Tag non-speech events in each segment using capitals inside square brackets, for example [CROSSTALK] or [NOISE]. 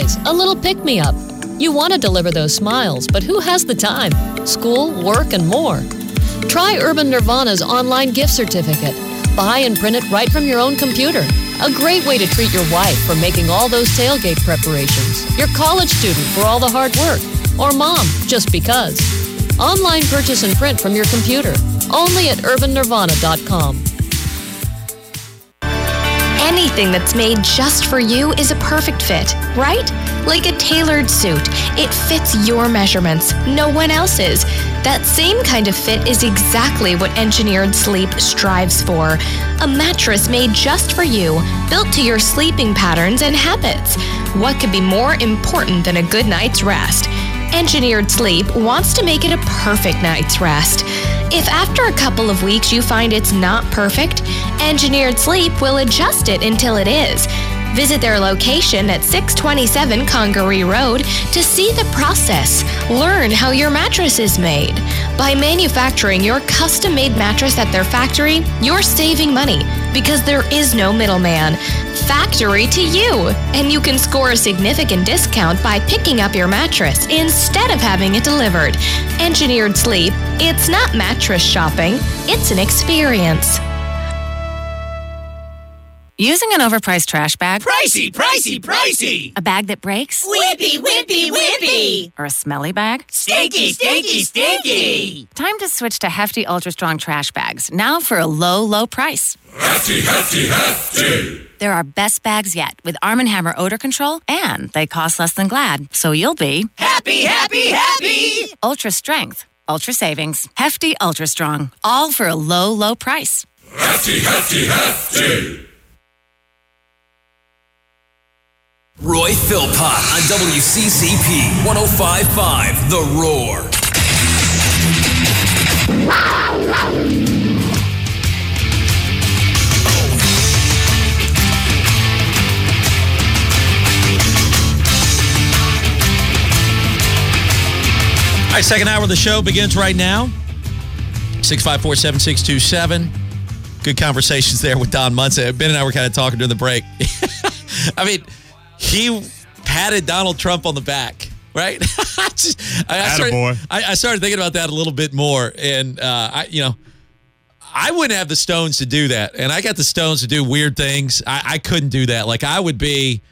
a little pick me up. You want to deliver those smiles, but who has the time? School, work, and more. Try Urban Nirvana's online gift certificate. Buy and print it right from your own computer. A great way to treat your wife for making all those tailgate preparations, your college student for all the hard work, or mom just because. Online purchase and print from your computer. Only at urbannirvana.com. Anything that's made just for you is a perfect fit, right? Like a tailored suit. It fits your measurements, no one else's. That same kind of fit is exactly what Engineered Sleep strives for. A mattress made just for you, built to your sleeping patterns and habits. What could be more important than a good night's rest? Engineered Sleep wants to make it a perfect night's rest. If after a couple of weeks you find it's not perfect, Engineered Sleep will adjust it until it is. Visit their location at 627 Congaree Road to see the process. Learn how your mattress is made. By manufacturing your custom made mattress at their factory, you're saving money because there is no middleman. Factory to you! And you can score a significant discount by picking up your mattress instead of having it delivered. Engineered Sleep, it's not mattress shopping, it's an experience. Using an overpriced trash bag? Pricey, pricey, pricey! A bag that breaks? Whippy, whippy, whippy! Or a smelly bag? Stinky, stinky, stinky! Time to switch to Hefty Ultra Strong trash bags, now for a low, low price. Hefty, hefty, hefty! They're our best bags yet with Arm & Hammer odor control, and they cost less than Glad, so you'll be happy, happy, happy! Ultra strength, ultra savings, Hefty Ultra Strong, all for a low, low price. Hefty, hefty, hefty! Roy Philpott on WCCP 1055 The Roar. All right, second hour of the show begins right now. 654 7627. Good conversations there with Don Munson. Ben and I were kind of talking during the break. [LAUGHS] I mean, he patted Donald Trump on the back, right? [LAUGHS] I, just, I, I, started, I, I, started, thinking about that a little bit more. And, uh, I, you know, I wouldn't have the stones to do that. And I got the stones to do weird things. I, couldn't do that. Like, I would be.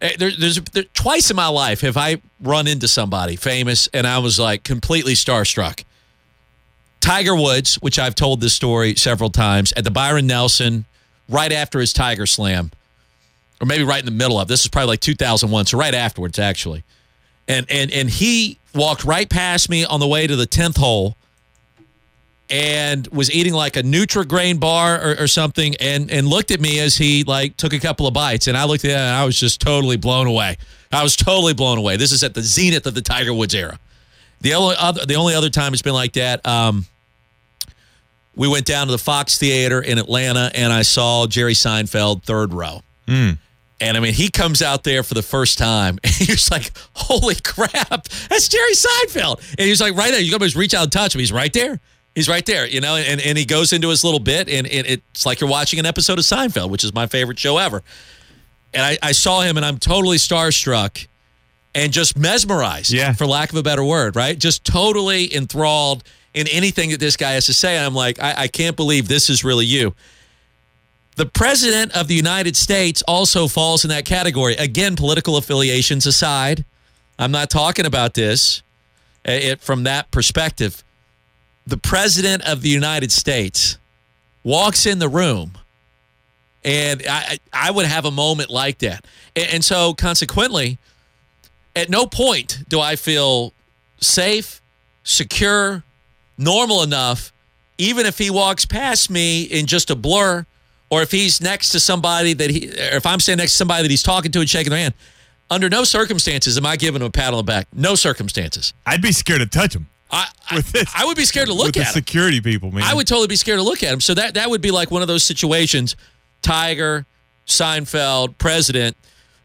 Eh, there, there's there, twice in my life have I run into somebody famous and I was like completely starstruck. Tiger Woods, which I've told this story several times, at the Byron Nelson, right after his Tiger Slam, or maybe right in the middle of this is probably like 2001, so right afterwards actually, and and and he walked right past me on the way to the 10th hole, and was eating like a Nutri-Grain bar or, or something, and and looked at me as he like took a couple of bites, and I looked at him and I was just totally blown away. I was totally blown away. This is at the zenith of the Tiger Woods era. The only other the only other time it's been like that. Um, we went down to the Fox Theater in Atlanta, and I saw Jerry Seinfeld third row. Mm. And I mean, he comes out there for the first time, [LAUGHS] and he's like, "Holy crap, that's Jerry Seinfeld!" And he's like, right there. You can almost reach out and touch him. He's right there. He's right there. You know, and and he goes into his little bit, and, and it's like you're watching an episode of Seinfeld, which is my favorite show ever. And I, I saw him, and I'm totally starstruck and just mesmerized, yeah. for lack of a better word, right? Just totally enthralled in anything that this guy has to say. I'm like, I, I can't believe this is really you. The president of the United States also falls in that category. Again, political affiliations aside, I'm not talking about this uh, it, from that perspective. The president of the United States walks in the room, and I, I would have a moment like that. And, and so, consequently, at no point do I feel safe, secure, normal enough, even if he walks past me in just a blur, or if he's next to somebody that he, or if I'm standing next to somebody that he's talking to and shaking their hand, under no circumstances am I giving him a pat on the back. No circumstances. I'd be scared to touch him. I, I, I would be scared to look with at the him. security people, man. I would totally be scared to look at him. So that that would be like one of those situations, Tiger, Seinfeld, President,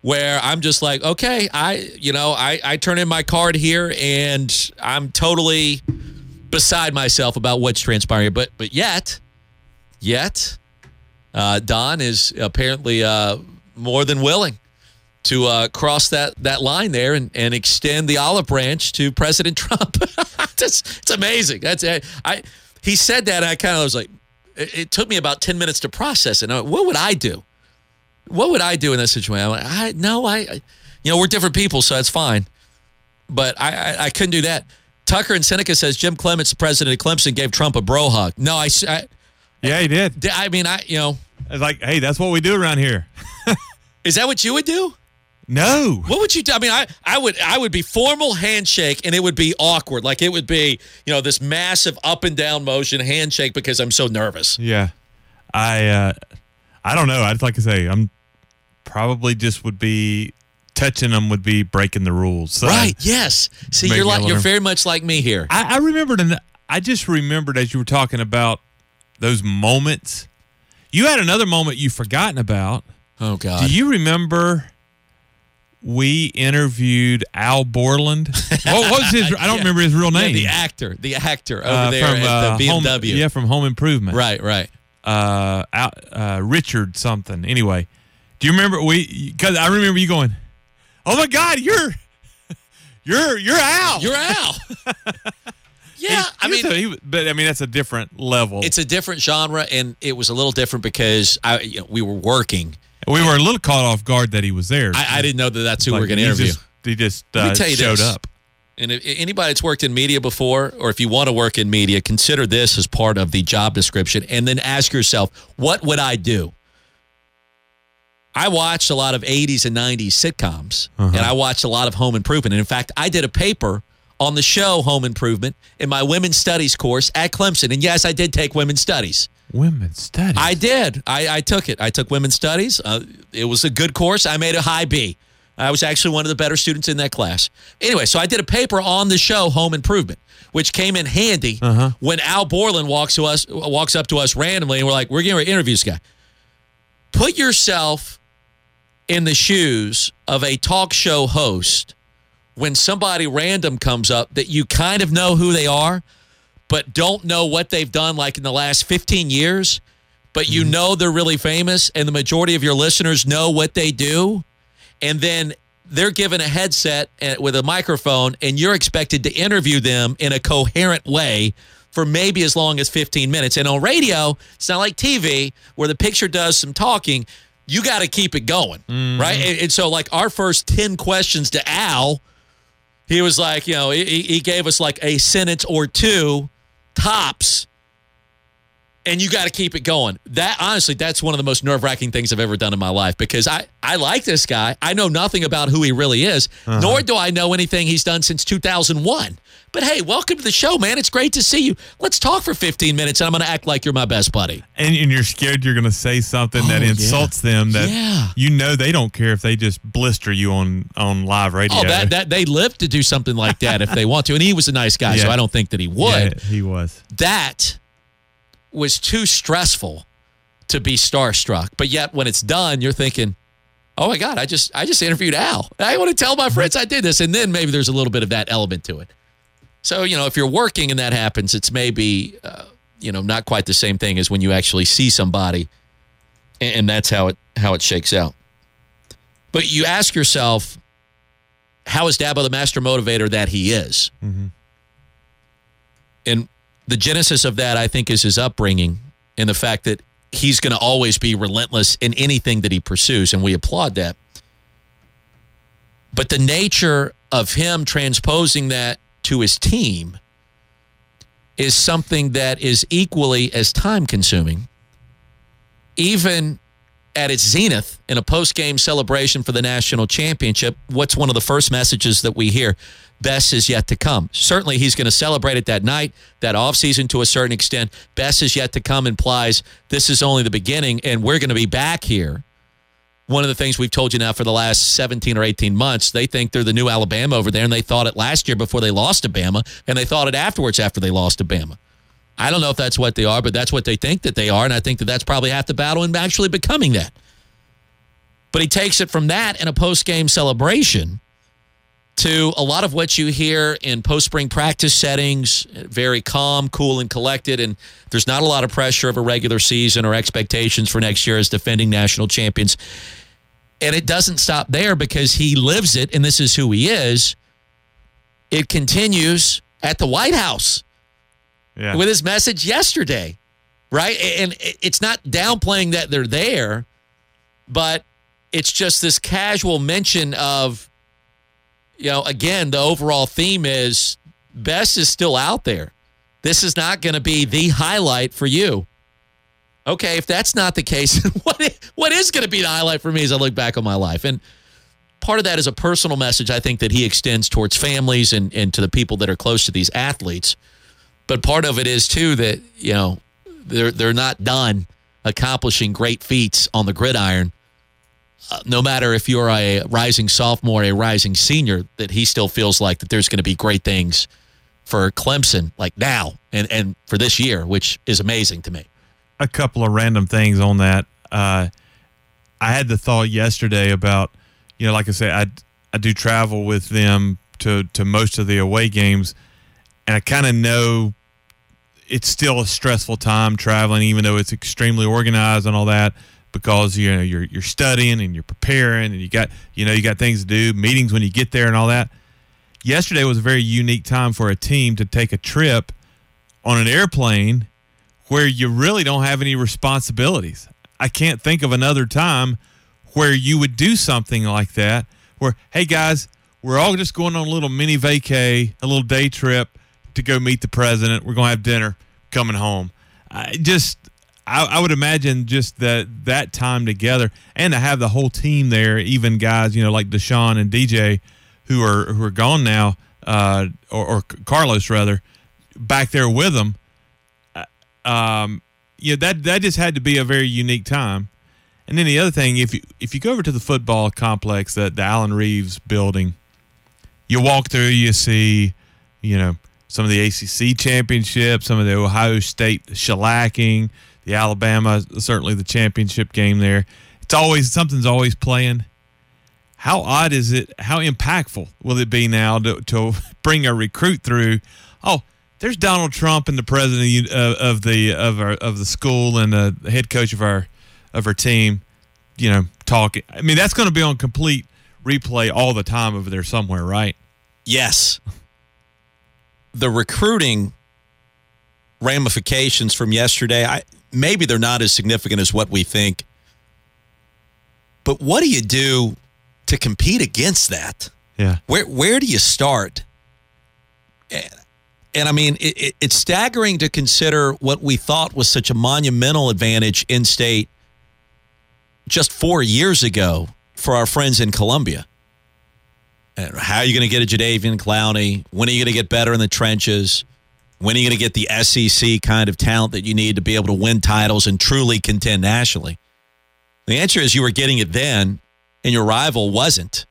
where I'm just like, okay, I you know, I, I turn in my card here and I'm totally beside myself about what's transpiring. But but yet, yet, uh, Don is apparently uh, more than willing to uh, cross that that line there and, and extend the olive branch to President Trump. [LAUGHS] It's amazing. That's I. He said that. I kind of was like, it, it, took me about ten minutes to process it. what would I do? What would I do in that situation? I'm like, I no, I, I you know, we're different people, so that's fine. But I, I, I couldn't do that. Tucker and Seneca says Jim Clements, the president of Clemson, gave Trump a bro hug. No, I, I yeah, he did. I mean, I, you know, it's like, hey, that's what we do around here. [LAUGHS] is that what you would do? No. What would you do? I mean, I, I would I would be formal handshake and it would be awkward. Like it would be, you know, this massive up and down motion handshake because I'm so nervous. Yeah. I uh I don't know. I'd like to say I'm probably just would be touching them would be breaking the rules. So right. Yes. See, you're like you're very much like me here. I, I remembered and I just remembered as you were talking about those moments. You had another moment you've forgotten about. Oh God. Do you remember we interviewed Al Borland. [LAUGHS] what was his? I don't yeah. remember his real name. Yeah, the actor, the actor over uh, there from, at uh, the BMW. Home, yeah, from Home Improvement. Right, right. Uh, uh, Richard something. Anyway, do you remember we? Because I remember you going, "Oh my God, you're, [LAUGHS] you're, you're Al. You're Al." [LAUGHS] yeah, I mean, a, he, but I mean that's a different level. It's a different genre, and it was a little different because I, you know, we were working we were a little caught off guard that he was there. I, I didn't know that that's who like, we are going to interview. Just, he just uh, showed this. up. And if anybody that's worked in media before, or if you want to work in media, consider this as part of the job description, and then ask yourself, what would I do? I watched a lot of 80s and 90s sitcoms, uh-huh. and I watched a lot of Home Improvement. And in fact, I did a paper on the show Home Improvement in my women's studies course at Clemson. And yes, I did take women's studies. Women's studies. I did. I, I took it. I took women's studies. Uh, it was a good course. I made a high B. I was actually one of the better students in that class. Anyway, so I did a paper on the show Home Improvement, which came in handy uh-huh. when Al Borland walks to us, walks up to us randomly, and we're like, "We're going to interview this guy." Put yourself in the shoes of a talk show host when somebody random comes up that you kind of know who they are, but don't know what they've done like in the last 15 years, but you mm-hmm. know they're really famous and the majority of your listeners know what they do. And then they're given a headset with a microphone and you're expected to interview them in a coherent way for maybe as long as 15 minutes. And on radio, it's not like TV where the picture does some talking. You got to keep it going, mm-hmm. right? And, and so, like, our first 10 questions to Al, he was like, you know, he, he gave us like a sentence or two tops and you got to keep it going. That honestly, that's one of the most nerve wracking things I've ever done in my life because I I like this guy. I know nothing about who he really is, uh-huh. nor do I know anything he's done since 2001. But hey, welcome to the show, man. It's great to see you. Let's talk for 15 minutes, and I'm going to act like you're my best buddy. And, and you're scared you're going to say something oh, that insults yeah. them that yeah. you know they don't care if they just blister you on on live radio. Oh, that, that they live to do something like that if they want to. And he was a nice guy, [LAUGHS] yeah. so I don't think that he would. he was. That was too stressful to be starstruck. But yet when it's done, you're thinking, "Oh my god, I just I just interviewed Al. I want to tell my friends I did this." And then maybe there's a little bit of that element to it. So, you know, if you're working and that happens, it's maybe uh, you know, not quite the same thing as when you actually see somebody and, and that's how it how it shakes out. But you ask yourself, how is Dabo the master motivator that he is? Mm-hmm. And the genesis of that, I think, is his upbringing and the fact that he's going to always be relentless in anything that he pursues, and we applaud that. But the nature of him transposing that to his team is something that is equally as time consuming. Even at its zenith in a post game celebration for the national championship, what's one of the first messages that we hear? Best is yet to come. Certainly, he's going to celebrate it that night, that offseason to a certain extent. Best is yet to come implies this is only the beginning, and we're going to be back here. One of the things we've told you now for the last 17 or 18 months, they think they're the new Alabama over there, and they thought it last year before they lost to Bama, and they thought it afterwards after they lost to Bama. I don't know if that's what they are, but that's what they think that they are, and I think that that's probably half the battle in actually becoming that. But he takes it from that in a post game celebration to a lot of what you hear in post spring practice settings, very calm, cool, and collected. And there's not a lot of pressure of a regular season or expectations for next year as defending national champions. And it doesn't stop there because he lives it and this is who he is. It continues at the White House Yeah. with his message yesterday, right? And it's not downplaying that they're there, but it's just this casual mention of, you know, again, the overall theme is Bess is still out there. This is not going to be the highlight for you. Okay, if that's not the case, [LAUGHS] what what is going to be the highlight for me as I look back on my life? And part of that is a personal message I think that he extends towards families and, and to the people that are close to these athletes. But part of it is too that, you know, they're they're not done accomplishing great feats on the gridiron. Uh, no matter if you're a rising sophomore, a rising senior, that he still feels like that there's going to be great things for Clemson, like now and and for this year, which is amazing to me. a couple of random things on that. Uh, I had the thought yesterday about, you know, like I said, I I do travel with them to to most of the away games, and I kind of know it's still a stressful time traveling, even though it's extremely organized and all that, because you know you're you're studying and you're preparing, and you got you know you got things to do, meetings when you get there and all that. Yesterday was a very unique time for a team to take a trip on an airplane where you really don't have any responsibilities. I can't think of another time where you would do something like that. Where, hey guys, we're all just going on a little mini vacay, a little day trip to go meet the president. We're gonna have dinner, coming home. I just, I, I would imagine just that that time together, and to have the whole team there, even guys, you know, like Deshaun and DJ, who are who are gone now, uh, or, or Carlos rather, back there with them um, yeah, that that just had to be a very unique time. And then the other thing, if you if you go over to the football complex, the, the Allen Reeves building, you walk through, you see, you know, some of the ACC championship, some of the Ohio State shellacking, the Alabama, certainly the championship game there. It's always something's always playing. How odd is it? How impactful will it be now to, to [LAUGHS] bring a recruit through? Oh, there's Donald Trump and the president of, uh, of the of our of the school and the head coach of our of our team, you know, talking. I mean, that's going to be on complete replay all the time over there somewhere, right? Yes. The recruiting ramifications from yesterday, I maybe they're not as significant as what we think. But what do you do to compete against that? Yeah. Where where do you start? And, and I mean, it, it, it's staggering to consider what we thought was such a monumental advantage in state just four years ago for our friends in Columbia. How are you going to get a Jadeveon Clowney? When are you going to get better in the trenches? When are you going to get the SEC kind of talent that you need to be able to win titles and truly contend nationally? The answer is you were getting it then, and your rival wasn't.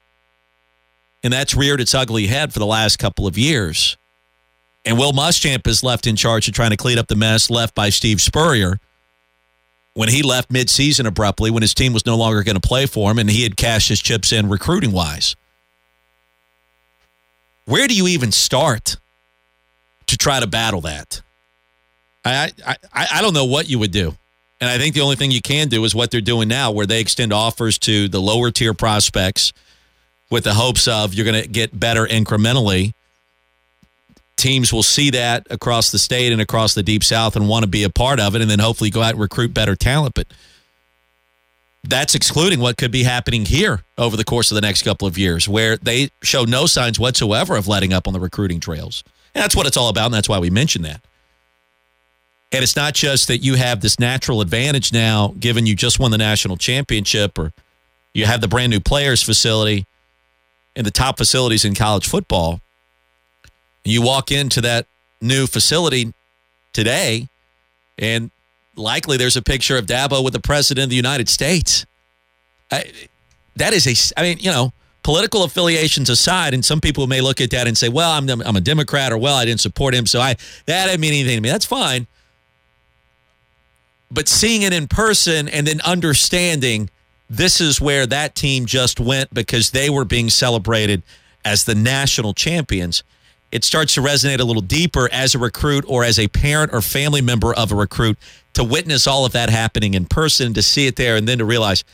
And that's reared its ugly head for the last couple of years. And Will Muschamp is left in charge of trying to clean up the mess left by Steve Spurrier when he left midseason abruptly when his team was no longer going to play for him and he had cashed his chips in recruiting wise. Where do you even start to try to battle that? I, I, I, don't know what you would do. And I think the only thing you can do is what they're doing now, where they extend offers to the lower tier prospects with the hopes of you're going to get better incrementally. Teams will see that across the state and across the deep south and want to be a part of it, and then hopefully go out and recruit better talent. But that's excluding what could be happening here over the course of the next couple of years, where they show no signs whatsoever of letting up on the recruiting trails. And that's what it's all about, and that's why we mentioned that. And it's not just that you have this natural advantage now, given you just won the national championship, or you have the brand new players facility and the top facilities in college football. You walk into that new facility today, and likely there's a picture of Dabo with the president of the United States. I, that is a, I mean, you know, political affiliations aside, and some people may look at that and say, well, I'm, I'm a Democrat, or well, I didn't support him, so I that didn't mean anything to me. That's fine. But seeing it in person and then understanding this is where that team just went because they were being celebrated as the national champions. It starts to resonate a little deeper as a recruit or as a parent or family member of a recruit to witness all of that happening in person, to see it there, and then to realize,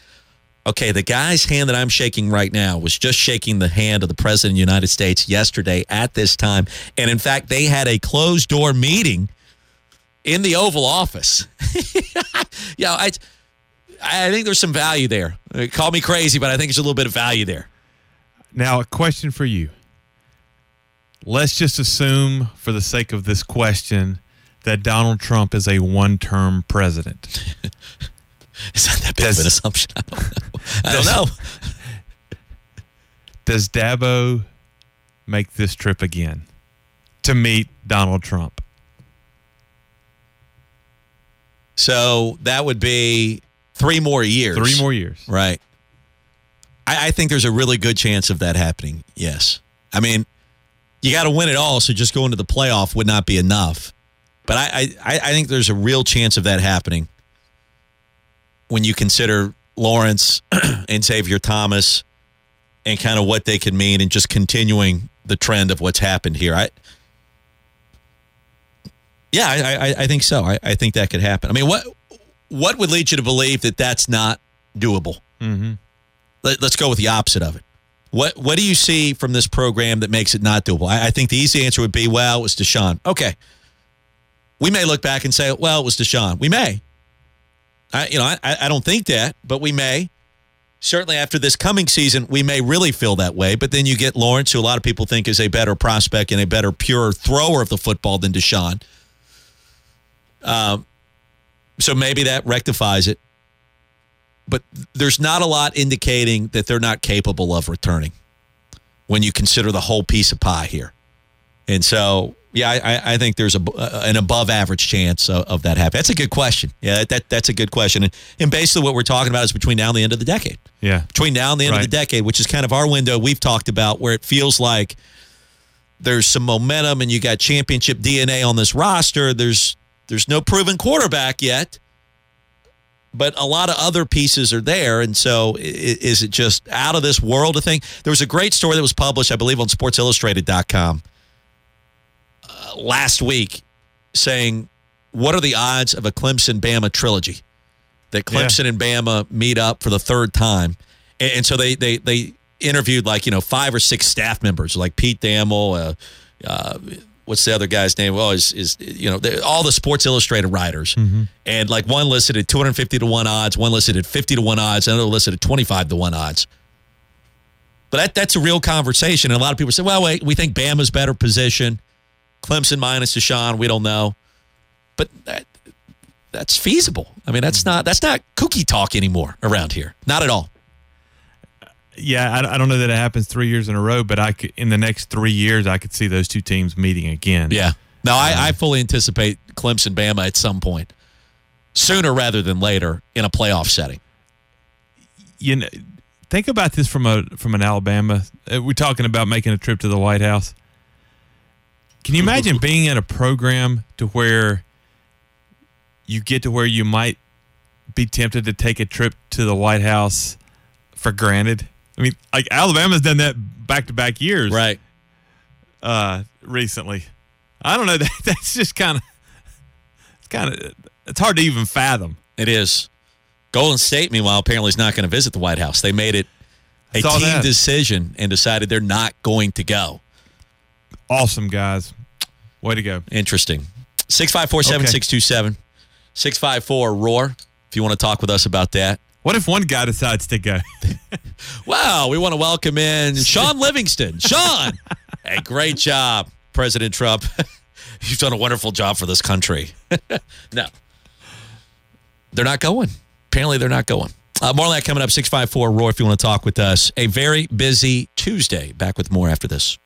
Okay, the guy's hand that I'm shaking right now was just shaking the hand of the President of the United States yesterday at this time. And in fact, they had a closed door meeting in the Oval Office. [LAUGHS] yeah, I, I think there's some value there. Call me crazy, but I think there's a little bit of value there. Now, a question for you. Let's just assume, for the sake of this question, that Donald Trump is a one term president. [LAUGHS] Is that that big of an assumption? I don't know. I don't know. Does Dabo make this trip again to meet Donald Trump? So that would be three more years. Three more years. Right. I, I think there's a really good chance of that happening. Yes. I mean, you got to win it all, so just going to the playoff would not be enough. But I, I, I think there's a real chance of that happening when you consider Lawrence [CLEARS THROAT] and Xavier Thomas and kind of what they could mean and just continuing the trend of what's happened here. I, yeah, I, I, I think so. I, I think that could happen. I mean, what what would lead you to believe that that's not doable? Mm-hmm. Let, us go with the opposite of it. What what do you see from this program that makes it not doable? I, I think the easy answer would be, well, it was Deshaun. Okay, we may look back and say, well, it was Deshaun. We may. I, you know, I, I don't think that, but we may. Certainly after this coming season, we may really feel that way. But then you get Lawrence, who a lot of people think is a better prospect and a better pure thrower of the football than Deshaun. Um, so maybe that rectifies it. But there's not a lot indicating that they're not capable of returning when you consider the whole piece of pie here. And so, yeah, I, I think there's a, an above average chance of, of, that happening. That's a good question. Yeah, that, that's a good question. And, and basically, what we're talking about is between now and the end of the decade. Yeah. Between now and the end right. of the decade, which is kind of our window we've talked about where it feels like there's some momentum and you got championship DNA on this roster. There's there's no proven quarterback yet, but a lot of other pieces are there. And so is it just out of this world to think? There was a great story that was published, I believe, on sportsillustrated.com uh, last week saying, what are the odds of a Clemson Bama trilogy? That Clemson yeah. and Bama meet up for the third time. And, and, so they, they, they interviewed like, you know, five or six staff members, like Pete Thamel, uh, uh, what's the other guy's name? Well, is is you know all the Sports Illustrated writers, mm-hmm. and like one listed at 250 to one odds, one listed at 50 to one odds, another listed at 25 to one odds. But that that's a real conversation, and a lot of people say, "Well, wait, we think Bama's better position, Clemson minus Deshaun, we don't know," but that, that's feasible. I mean, that's not that's not cookie talk anymore around here, not at all yeah, I, I, don't know that it happens three years in a row, but I could, in the next three years, I could see those two teams meeting again. Yeah. No, I, um, I fully anticipate Clemson Bama at some point, sooner rather than later, in a playoff setting. You know, think about this from a from an Alabama. Uh, we're talking about making a trip to the White House. Can you imagine [LAUGHS] being in a program to where you get to where you might be tempted to take a trip to the White House for granted? I mean, like Alabama's done that back to back years, right? Uh, recently, I don't know. [LAUGHS] That, that's just kind of, it's kind of, it's hard to even fathom. It is. Golden State, meanwhile, apparently is not going to visit the White House. They made it a team that. decision and decided they're not going to go. Awesome, guys. Way to go. Interesting. 654 7627. 654 Roar. If you want to talk with us about that. What if one guy decides to go? [LAUGHS] wow, we want to welcome in Shaun Livingston. Shaun, [LAUGHS] hey, great job, President Trump. [LAUGHS] You've done a wonderful job for this country. no, they're not going. Apparently, they're not going. Uh, more that coming up, 654 Roy, if you want to talk with us. A very busy Tuesday. Back with more after this.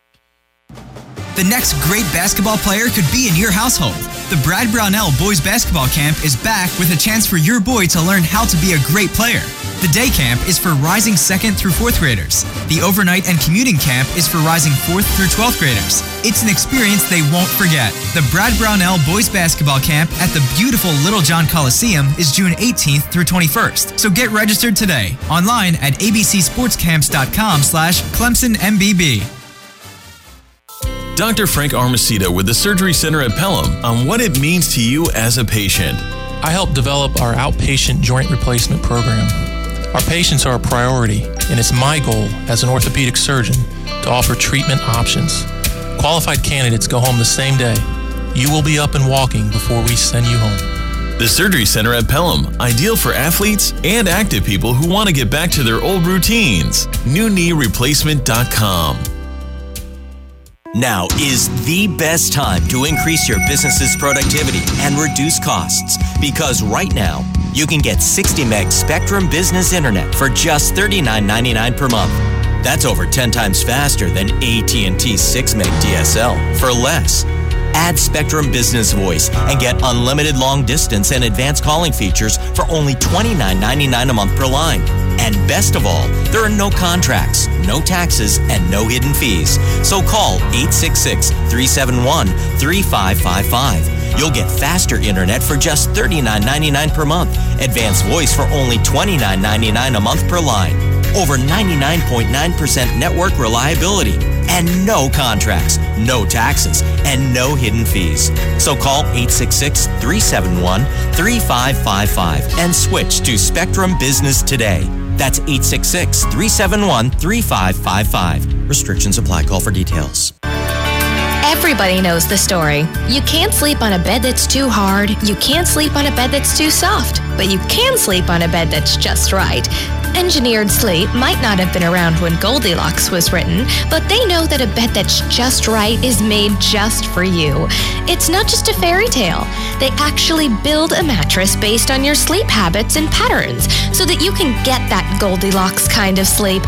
The next great basketball player could be in your household. The Brad Brownell Boys Basketball Camp is back with a chance for your boy to learn how to be a great player. The day camp is for rising second through fourth graders. The overnight and commuting camp is for rising fourth through 12th graders. It's an experience they won't forget. The Brad Brownell Boys Basketball Camp at the beautiful Littlejohn Coliseum is June 18th through 21st. So get registered today online at abcsportscamps.com slash ClemsonMBB. Dr. Frank Armacido with the Surgery Center at Pelham on what it means to you as a patient. I help develop our outpatient joint replacement program. Our patients are a priority, and it's my goal as an orthopedic surgeon to offer treatment options. Qualified candidates go home the same day. You will be up and walking before we send you home. The Surgery Center at Pelham, ideal for athletes and active people who want to get back to their old routines. NewKneeReplacement.com. Now is the best time to increase your business's productivity and reduce costs because right now you can get 60 meg Spectrum Business Internet for just $39.99 per month. That's over 10 times faster than AT&T 6 meg DSL for less. Add Spectrum Business Voice and get unlimited long distance and advanced calling features for only $29.99 a month per line. And best of all, there are no contracts, no taxes, and no hidden fees. So call 866 371 3555. You'll get faster internet for just $39.99 per month, advanced voice for only $29.99 a month per line, over 99.9% network reliability, and no contracts, no taxes, and no hidden fees. So call 866 371 3555 and switch to Spectrum Business today. That's 866 371 3555. Restrictions apply. Call for details. Everybody knows the story. You can't sleep on a bed that's too hard. You can't sleep on a bed that's too soft. But you can sleep on a bed that's just right. Engineered Sleep might not have been around when Goldilocks was written, but they know that a bed that's just right is made just for you. It's not just a fairy tale. They actually build a mattress based on your sleep habits and patterns so that you can get that Goldilocks kind of sleep.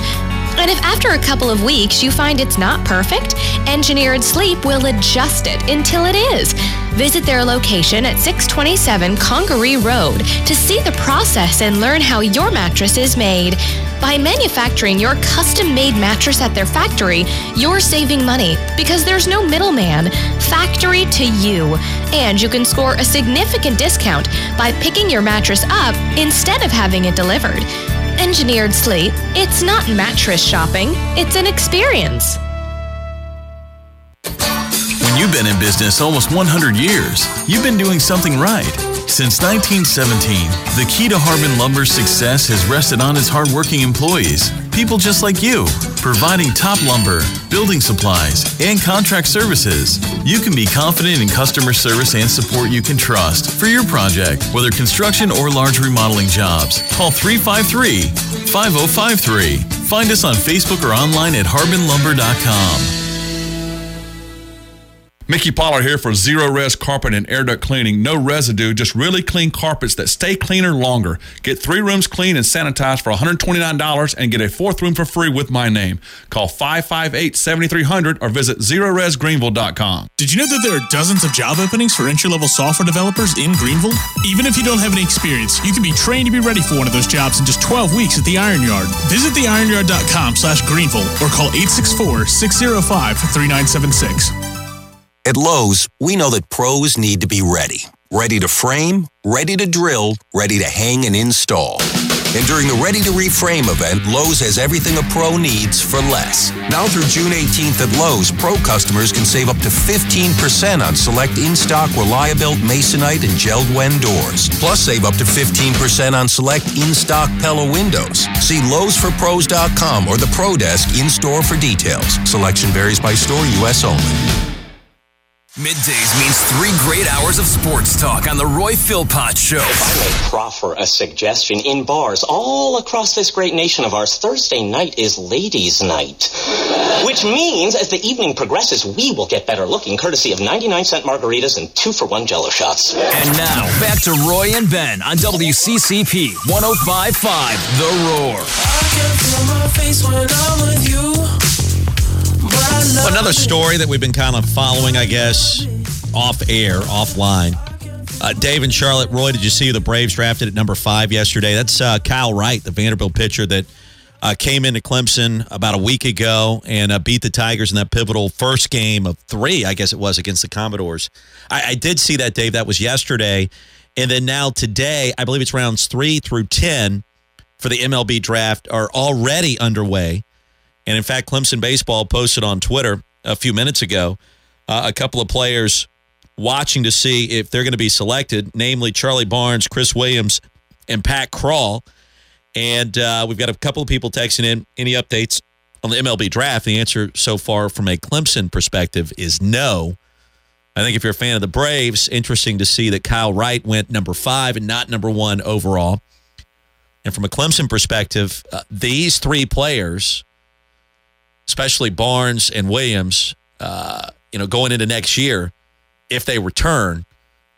And if after a couple of weeks you find it's not perfect, Engineered Sleep will adjust it until it is. Visit their location at 627 Congaree Road to see the process and learn how your mattress is made. By manufacturing your custom made mattress at their factory, you're saving money because there's no middleman. Factory to you. And you can score a significant discount by picking your mattress up instead of having it delivered. Engineered Sleep, it's not mattress shopping, it's an experience. When you've been in business almost 100 years, you've been doing something right. Since 1917, the key to Harbin Lumber's success has rested on its hardworking employees, people just like you, providing top lumber, building supplies, and contract services. You can be confident in customer service and support you can trust for your project, whether construction or large remodeling jobs. Call 353 5053. Find us on Facebook or online at harbinlumber.com. Mickey Pollard here for Zero Rez Carpet and Air Duct Cleaning. No residue, just really clean carpets that stay cleaner longer. Get three rooms clean and sanitized for $129 and get a fourth room for free with my name. Call 558 7300 or visit ZeroRezGreenville.com. Did you know that there are dozens of job openings for entry level software developers in Greenville? Even if you don't have any experience, you can be trained to be ready for one of those jobs in just 12 weeks at the Iron Yard. Visit theiron.yard.com slash Greenville or call 864 605 3976. At Lowe's, we know that pros need to be ready. Ready to frame, ready to drill, ready to hang and install. And during the Ready to Reframe event, Lowe's has everything a pro needs for less. Now through June 18th at Lowe's, pro customers can save up to 15% on select in-stock ReliaBilt Masonite and Jeld-Wen doors. Plus save up to 15% on select in-stock Pella windows. See Lowe'sForPros.com or the Pro Desk in-store for details. Selection varies by store, U.S. only. Middays means three great hours of sports talk on the Roy Philpott Show. I may proffer a suggestion in bars all across this great nation of ours. Thursday night is ladies' night, which means as the evening progresses, we will get better looking, courtesy of 99 cent margaritas and two for one Jello shots. And now back to Roy and Ben on WCCP 105.5 The Roar. Another story that we've been kind of following, I guess, off air, offline. Uh, Dave and Charlotte Roy, did you see the Braves drafted at number five yesterday? That's uh, Kyle Wright, the Vanderbilt pitcher that uh, came into Clemson about a week ago and uh, beat the Tigers in that pivotal first game of three, I guess it was, against the Commodores. I, I did see that, Dave. That was yesterday. And then now today, I believe it's rounds three through 10 for the MLB draft are already underway. And in fact, Clemson Baseball posted on Twitter a few minutes ago uh, a couple of players watching to see if they're going to be selected, namely Charlie Barnes, Chris Williams, and Pat Krall. And uh, we've got a couple of people texting in. Any updates on the MLB draft? The answer so far from a Clemson perspective is no. I think if you're a fan of the Braves, interesting to see that Kyle Wright went number five and not number one overall. And from a Clemson perspective, uh, these three players, especially Barnes and Williams, uh, you know, going into next year, if they return,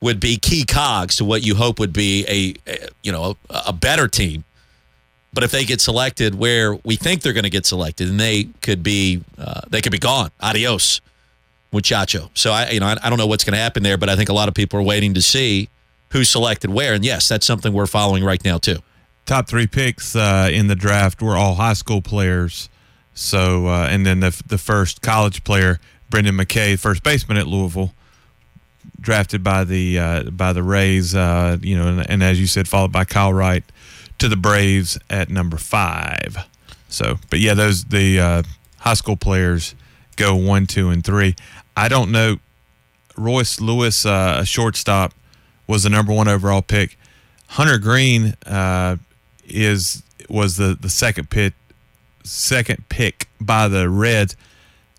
would be key cogs to what you hope would be a, a you know a, a, better team. But if they get selected where we think they're going to get selected, and they could be uh, they could be gone, adios, muchacho. So I you know I, I don't know what's going to happen there, but I think a lot of people are waiting to see who's selected where, and yes, that's something we're following right now too. Top three picks uh, in the draft were all high school players. So uh, and then the the first college player, Brendan McKay, first baseman at Louisville drafted by the uh, by the Rays, uh, you know, and, and, as you said, followed by Kyle Wright to the Braves at number five. So, but yeah, those the uh, high school players go one, two, and three. I don't know. Royce Lewis, uh, a shortstop, was the number one overall pick. Hunter Greene uh, is was the the second pick second pick by the Reds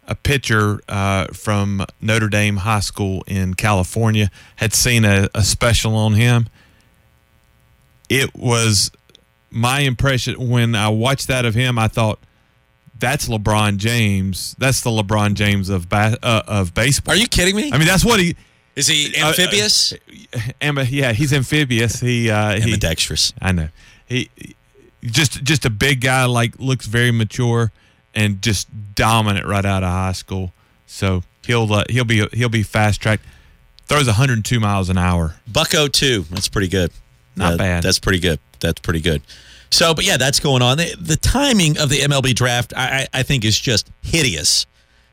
a pitcher uh, from Notre Dame High School in California had seen a, a, special on him. It was my impression when I watched that of him. I thought that's LeBron James. That's the LeBron James of ba- uh, of baseball. Are you kidding me? I mean, that's what he is. He amphibious? Uh, uh, yeah, he's amphibious. He uh, [LAUGHS] ambidextrous. He, I know. He just just a big guy. Like looks very mature and just dominant right out of high school. So he'll uh, he'll be he'll be fast tracked. Throws 102 miles an hour. Bucko two. That's pretty good. Not uh, bad. That's pretty good. That's pretty good. So, but yeah, that's going on. The, the timing of the MLB draft, I, I think, is just hideous.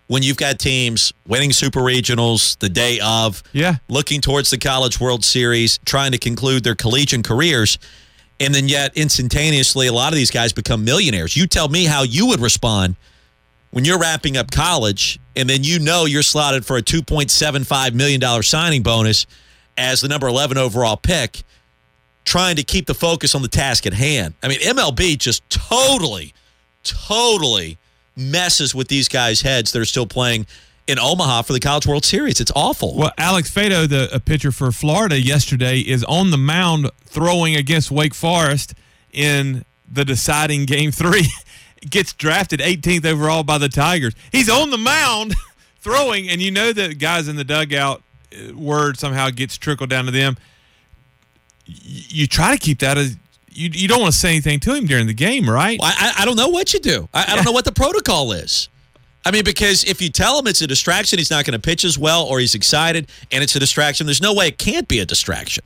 When you've got teams winning super regionals the day of, yeah, looking towards the College World Series, trying to conclude their collegiate careers, and then yet instantaneously a lot of these guys become millionaires. You tell me how you would respond when you're wrapping up college and then you know you're slotted for a $2.75 million signing bonus as the number 11 overall pick, trying to keep the focus on the task at hand. I mean, MLB just totally, totally messes with these guys' heads that are still playing in Omaha for the College World Series. It's awful. Well, Alex Faedo, the pitcher for Florida yesterday, is on the mound throwing against Wake Forest in the deciding game three. [LAUGHS] Gets drafted 18th overall by the Tigers. He's on the mound [LAUGHS] throwing, and you know that guys in the dugout, uh, word somehow gets trickled down to them. You try to keep that as you, you don't want to say anything to him during the game, right? Well, I, I don't know what you do. I, I don't know what the protocol is. I mean, because if you tell him it's a distraction, he's not going to pitch as well, or he's excited and it's a distraction. There's no way it can't be a distraction.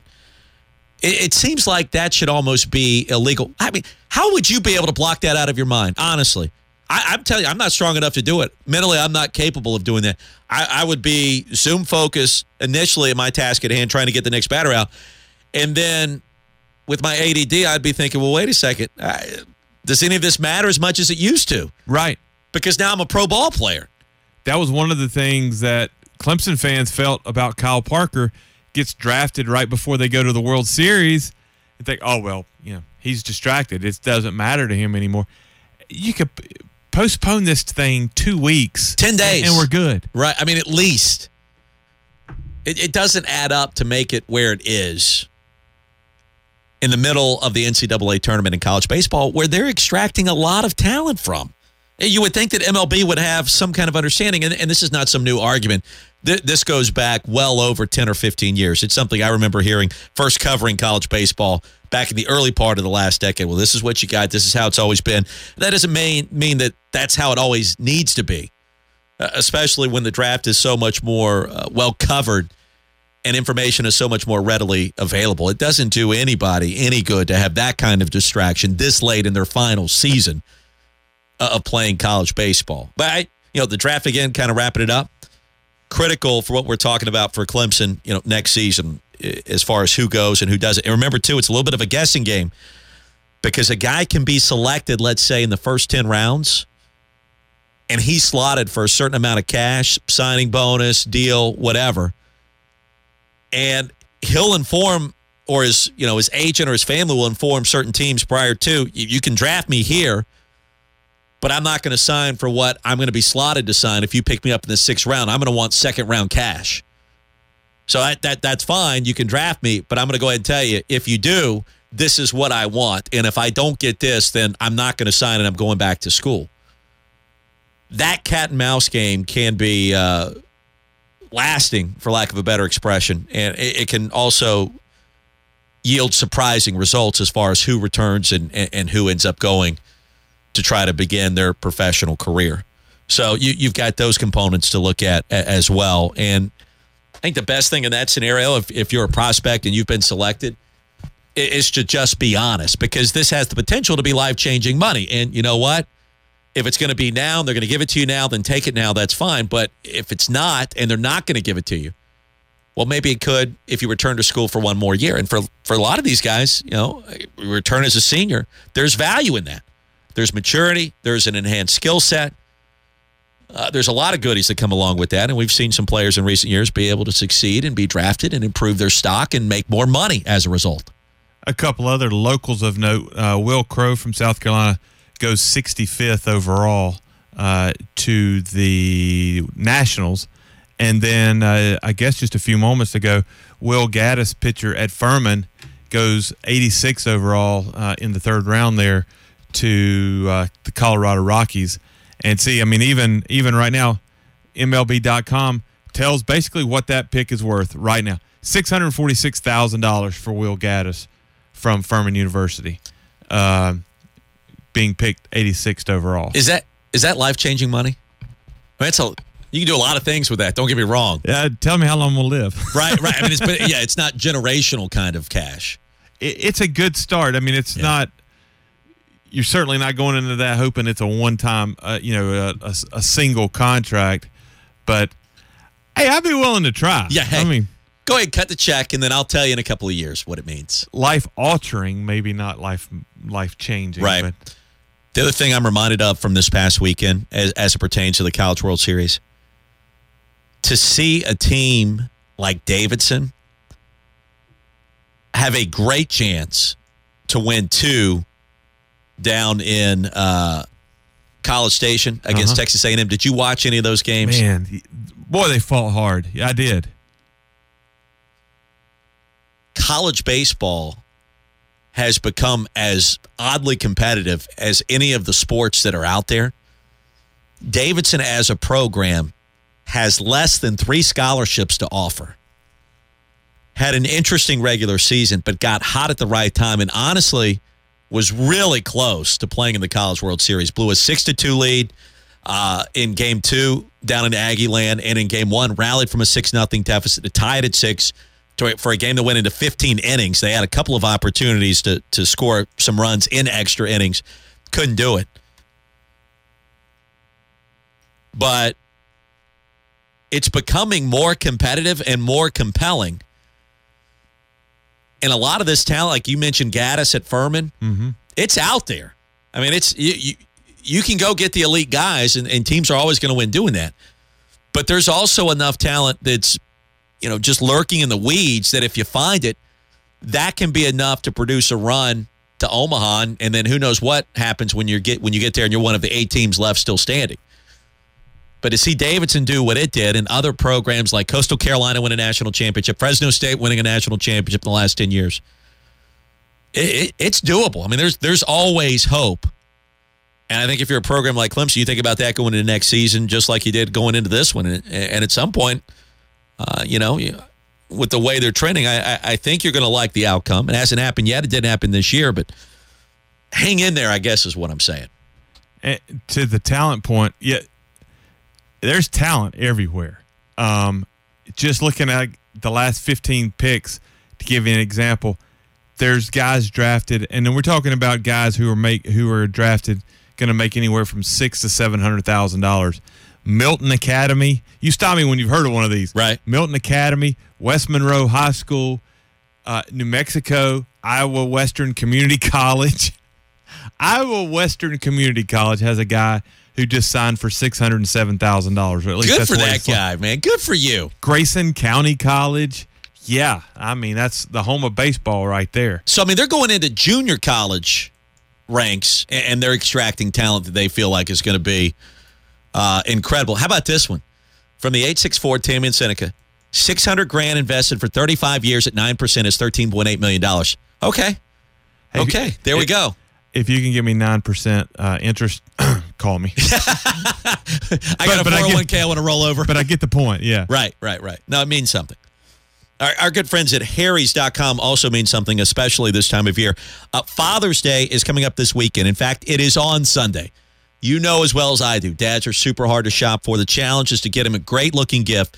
It, it, seems like that should almost be illegal. I mean, how would you be able to block that out of your mind? Honestly, I, am telling you, I'm not strong enough to do it. Mentally, I'm not capable of doing that. I, I would be zoom focused initially at my task at hand, trying to get the next batter out, and then with my ADD, I'd be thinking, well, wait a second. I, does any of this matter as much as it used to? Right because now I'm a pro ball player. That was one of the things that Clemson fans felt about Kyle Parker gets drafted right before they go to the World Series and think, oh, well, you know, he's distracted. It doesn't matter to him anymore. You could postpone this thing two weeks, 10 days, and we're good. Right. I mean, at least. It, it doesn't add up to make it where it is in the middle of the NCAA tournament in college baseball, where they're extracting a lot of talent from. You would think that MLB would have some kind of understanding, and, and this is not some new argument. Th- this goes back well over 10 or 15 years. It's something I remember hearing first covering college baseball back in the early part of the last decade. Well, this is what you got. This is how it's always been. That doesn't mean, mean that that's how it always needs to be, uh, especially when the draft is so much more uh, well covered and information is so much more readily available. It doesn't do anybody any good to have that kind of distraction this late in their final season Uh, of playing college baseball. But I, you know, the draft again, kind of wrapping it up, critical for what we're talking about for Clemson, you know, next season eh, as far as who goes and who doesn't. And remember too, it's a little bit of a guessing game because a guy can be selected, let's say, in the first ten rounds, and he's slotted for a certain amount of cash, signing bonus, deal, whatever, and he'll inform or his you know his agent or his family will inform certain teams prior to you, you can draft me here, but I'm not going to sign for what I'm going to be slotted to sign. If you pick me up in the sixth round, I'm going to want second round cash. So that, that that's fine. You can draft me, but I'm going to go ahead and tell you if you do, this is what I want, and if I don't get this, then I'm not going to sign and I'm going back to school. That cat and mouse game can be uh, lasting, for lack of a better expression, and it, it can also yield surprising results as far as who returns and, and, and who ends up going to try to begin their professional career. So you, you've got those components to look at as well. And I think the best thing in that scenario, if, if you're a prospect and you've been selected, is to just be honest because this has the potential to be life changing money. And you know what? If it's going to be now, and they're going to give it to you now, then take it now. That's fine. But if it's not, and they're not going to give it to you, well, maybe it could if you return to school for one more year. And for for a lot of these guys, you know, return as a senior, there's value in that. There's maturity. There's an enhanced skill set. Uh, there's a lot of goodies that come along with that, and we've seen some players in recent years be able to succeed and be drafted and improve their stock and make more money as a result. A couple other locals of note: uh, Wil Crowe from South Carolina goes 65th overall uh, to the Nationals, and then uh, I guess just a few moments ago, Will Gaddis, pitcher at Furman, goes 86 overall uh, in the third round there to uh, the Colorado Rockies. And see, I mean, even even right now, MLB.com tells basically what that pick is worth right now: six hundred forty-six thousand dollars for Will Gaddis from Furman University, uh, being picked 86th overall. Is that is that life changing money? I mean, That's a you can do a lot of things with that. Don't get me wrong. Yeah, tell me how long we'll live. [LAUGHS] right, right. I mean, it's but [LAUGHS] yeah, it's not generational kind of cash. It, it's a good start. I mean, it's not. You're certainly not going into that hoping it's a one-time, uh, you know, a, a, a single contract. But hey, I'd be willing to try. Yeah, hey, I mean, go ahead, cut the check, and then I'll tell you in a couple of years what it means. life altering, maybe not life life changing. Right. But The other thing I'm reminded of from this past weekend, as, as it pertains to the College World Series, to see a team like Davidson have a great chance to win two down in uh, College Station against Uh-huh. Texas A&M. Did you watch any of those games? man, boy, they fought hard. Yeah, I did. college baseball has become as oddly competitive as any of the sports that are out there. Davidson, as a program, has less than three scholarships to offer. Had an interesting regular season, but got hot at the right time, and honestly, was really close to playing in the College World Series. Blew a six to two lead uh, in Game Two down in Aggie Land, and in Game One rallied from a six nothing deficit to tie it at six to, for a game that went into 15 innings. They had a couple of opportunities to to score some runs in extra innings, couldn't do it. But it's becoming more competitive and more compelling. And a lot of this talent, like you mentioned, Gaddis at Furman, Mm-hmm. it's out there. I mean, it's you you, you can go get the elite guys, and, and teams are always going to win doing that. But there's also enough talent that's you know just lurking in the weeds that if you find it, that can be enough to produce a run to Omaha, and- and then who knows what happens when you get when you get there and you're one of the eight teams left still standing. But to see Davidson do what it did and other programs like Coastal Carolina win a national championship, Fresno State winning a national championship in the last 10 years, it, it, it's doable. I mean, there's there's always hope. And I think if you're a program like Clemson, you think about that going into next season, just like you did going into this one. And, and at some point, uh, you know, with the way they're trending, I, I, I think you're going to like the outcome. It hasn't happened yet. It didn't happen this year, but hang in there, I guess, is what I'm saying. And to the talent point, yeah, there's talent everywhere. Um, just looking at the last 15 picks, to give you an example, there's guys drafted, and then we're talking about guys who are make who are drafted going to make anywhere from six to seven hundred thousand dollars. Milton Academy. You stop me when you've heard of one of these, right? Milton Academy, West Monroe High School, uh, New Mexico, Iowa Western Community [LAUGHS] College. Iowa Western Community College has a guy who just signed for six hundred and seven thousand dollars. At least Good that's for that like. guy, man. Good for you. Grayson County College, Yeah, I mean that's the home of baseball right there. So I mean, they're going into junior college ranks and they're extracting talent that they feel like is going to be uh, incredible. How about this one from the eight six four Tammy and Seneca? Six hundred grand invested for thirty five years at nine percent is thirteen point eight million dollars. Okay, Hey, okay, there we go. If you can give me nine percent uh, interest, [CLEARS THROAT] call me. [LAUGHS] I got but a I four get- k. I want to roll over. but I get the point. Yeah. Right, right, right. No, it means something. Our, our good friends at Harry's.com also mean something, especially this time of year. Uh, Father's Day is coming up this weekend. In fact, it is on Sunday. You know as well as I do, dads are super hard to shop for. The challenge is to get him a great looking gift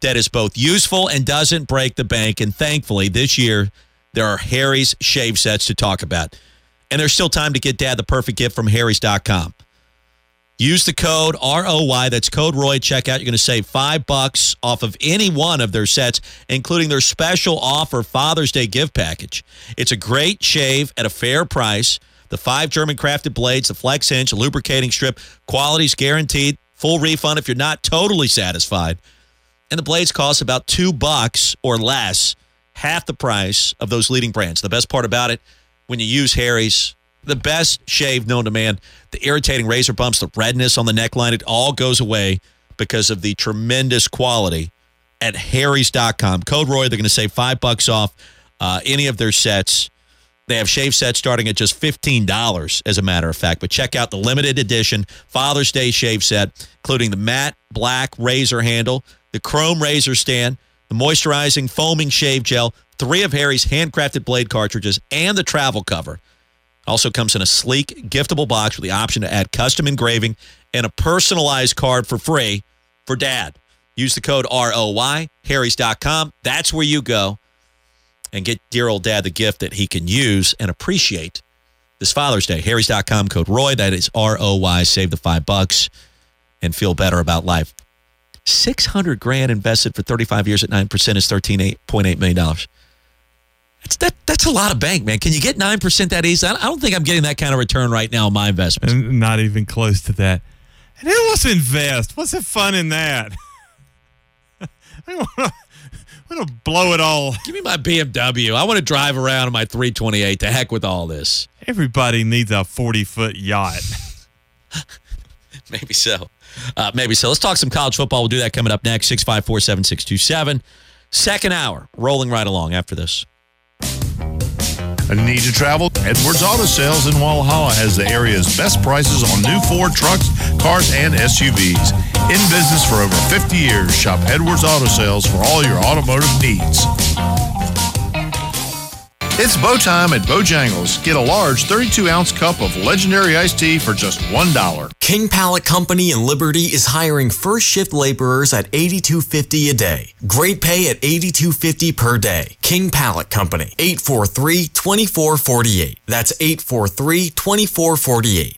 that is both useful and doesn't break the bank. And thankfully, this year, there are Harry's shave sets to talk about. And there's still time to get dad the perfect gift from Harry's.com. Use the code ROY. That's code Roy. Checkout. You're going to save five bucks off of any one of their sets, including their special offer Father's Day gift package. It's a great shave at a fair price. The five German crafted blades, the flex hinge, the lubricating strip, quality's guaranteed. Full refund if you're not totally satisfied. And the blades cost about two bucks or less, half the price of those leading brands. The best part about it, when you use Harry's, the best shave known to man, the irritating razor bumps, the redness on the neckline, it all goes away because of the tremendous quality at harrys.com. Code Roy, they're going to save five bucks off uh, any of their sets. They have shave sets starting at just $15, as a matter of fact. But check out the limited edition Father's Day shave set, including the matte black razor handle, the chrome razor stand, the moisturizing foaming shave gel, three of Harry's handcrafted blade cartridges, and the travel cover. Also comes in a sleek, giftable box with the option to add custom engraving and a personalized card for free for dad. Use the code ROY, harrys.com. That's where you go and get dear old dad the gift that he can use and appreciate this Father's Day. Harrys.com, code Roy. That is R O Y. Save the five bucks and feel better about life. 600 grand invested for 35 years at 9% is $13.8 million. That's, that, that's a lot of bank, man. Can you get 9% that easy? I I don't think I'm getting that kind of return right now on my investments. And not even close to that. And wants to invest? What's the fun in that? [LAUGHS] we want to blow it all. Give me my BMW. I want to drive around in my 328. To heck with all this. Everybody needs a 40 foot yacht. [LAUGHS] [LAUGHS] Maybe so. Uh, maybe so. Let's talk some college football. We'll do that coming up next. 654 7627. Second hour, rolling right along after this. Need to travel? Edwards Auto Sales in Walhalla has the area's best prices on new Ford trucks, cars, and SUVs. In business for over 50 years, shop Edwards Auto Sales for all your automotive needs. It's bow time at Bojangles. Get a large 32 ounce cup of legendary iced tea for just $1. King Pallet Company in Liberty is hiring first shift laborers at $82.50 a day. Great pay at $82.50 per day. King Pallet Company, 843-2448. That's 843-2448.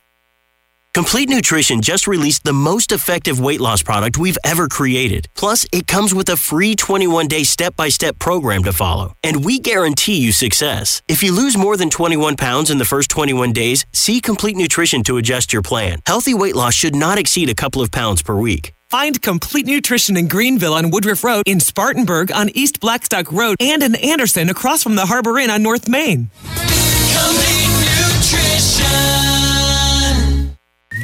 Complete Nutrition just released the most effective weight loss product we've ever created. Plus, it comes with a free 21 day step by step program to follow. And we guarantee you success. If you lose more than 21 pounds in the first 21 days, see Complete Nutrition to adjust your plan. Healthy weight loss should not exceed a couple of pounds per week. Find Complete Nutrition in Greenville on Woodruff Road, in Spartanburg on East Blackstock Road, and in Anderson across from the Harbor Inn on North Main.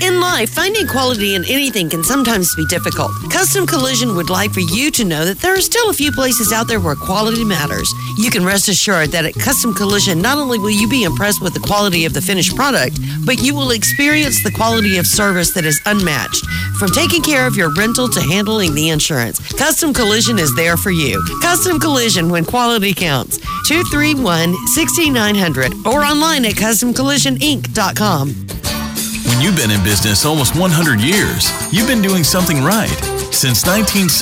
In life, finding quality in anything can sometimes be difficult. Custom Collision would like for you to know that there are still a few places out there where quality matters. You can rest assured that at Custom Collision, not only will you be impressed with the quality of the finished product, but you will experience the quality of service that is unmatched. From taking care of your rental to handling the insurance, Custom Collision is there for you. Custom Collision when quality counts. 231 6900 or online at customcollisioninc.com. When you've been in business almost 100 years, you've been doing something right. Since 1917,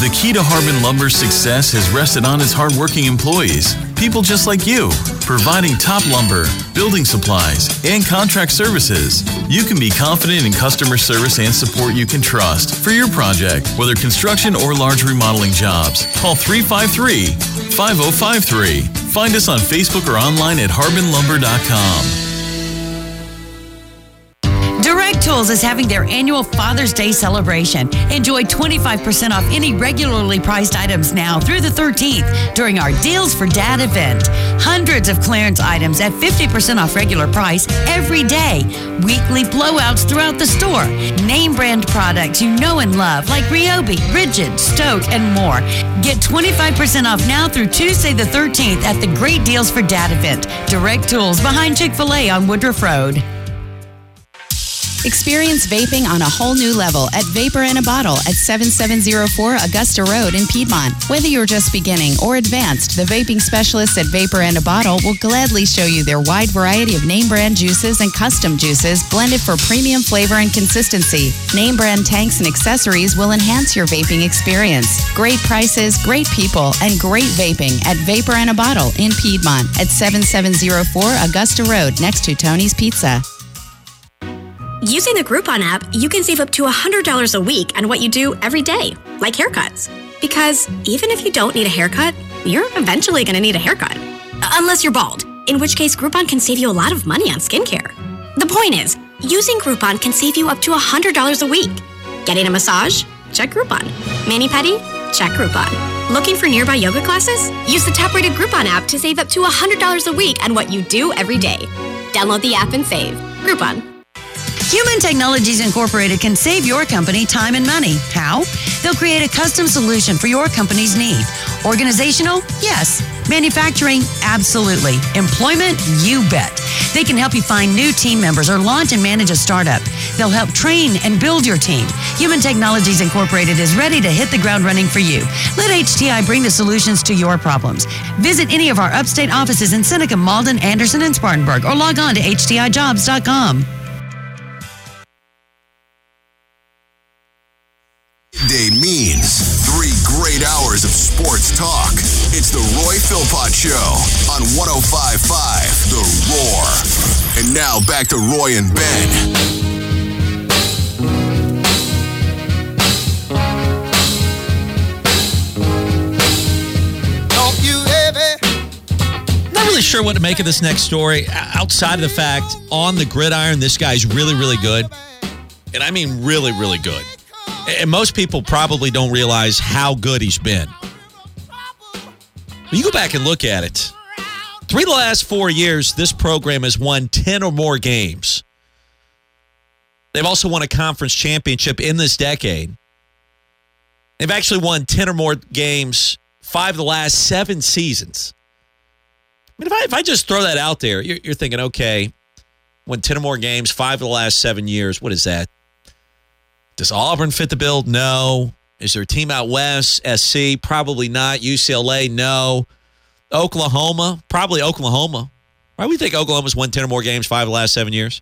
the key to Harbin Lumber's success has rested on its hardworking employees, people just like you, providing top lumber, building supplies, and contract services. You can be confident in customer service and support you can trust for your project, whether construction or large remodeling jobs. Call 353 5053. Find us on Facebook or online at harbinlumber.com. Direct Tools is having their annual Father's Day celebration. Enjoy 25% off any regularly priced items now through the 13th during our Deals for Dad event. Hundreds of clearance items at 50% off regular price every day. Weekly blowouts throughout the store. Name brand products you know and love like Ryobi, Ridgid, Stoke, and more. Get 25% off now through Tuesday the 13th at the Great Deals for Dad event. Direct Tools behind Chick fil A on Woodruff Road. Experience vaping on a whole new level at Vapor in a Bottle at 7704 Augusta Road in Piedmont. Whether you're just beginning or advanced, the vaping specialists at Vapor in a Bottle will gladly show you their wide variety of name brand juices and custom juices blended for premium flavor and consistency. Name brand tanks and accessories will enhance your vaping experience. Great prices, great people, and great vaping at Vapor in a Bottle in Piedmont at 7704 Augusta Road next to Tony's Pizza. Using the Groupon app, you can save up to $100 a week on what you do every day, like haircuts. Because even if you don't need a haircut, you're eventually going to need a haircut. Unless you're bald, in which case Groupon can save you a lot of money on skincare. The point is, using Groupon can save you up to $100 a week. Getting a massage? Check Groupon. Mani pedi? Check Groupon. Looking for nearby yoga classes? Use the top rated Groupon app to save up to $100 a week on what you do every day. Download the app and save. Groupon. Human Technologies Incorporated can save your company time and money. How? They'll create a custom solution for your company's need. Organizational? Yes. Manufacturing? Absolutely. Employment? You bet. They can help you find new team members or launch and manage a startup. They'll help train and build your team. Human Technologies Incorporated is ready to hit the ground running for you. Let HTI bring the solutions to your problems. Visit any of our upstate offices in Seneca, Mauldin, Anderson, and Spartanburg or log on to htijobs.com. Day means three great hours of sports talk. It's the Roy Philpott Show on 1055 The Roar. And now back to Roy and Ben. Not really sure what to make of this next story. Outside of the fact, on the gridiron, this guy's really, really good. And I mean, really, really good. And most people probably don't realize how good he's been. When you go back and look at it, three of the last four years, this program has won 10 or more games. They've also won a conference championship in this decade. They've actually won 10 or more games five of the last seven seasons. I mean, if I, if I just throw that out there, you're, you're thinking, okay, won 10 or more games, five of the last seven years. What is that? Does Auburn fit the bill? No. Is there a team out west? SC? Probably not. UCLA? No. Oklahoma? Probably Oklahoma. Why do we think Oklahoma's won 10 or more games five of the last seven years?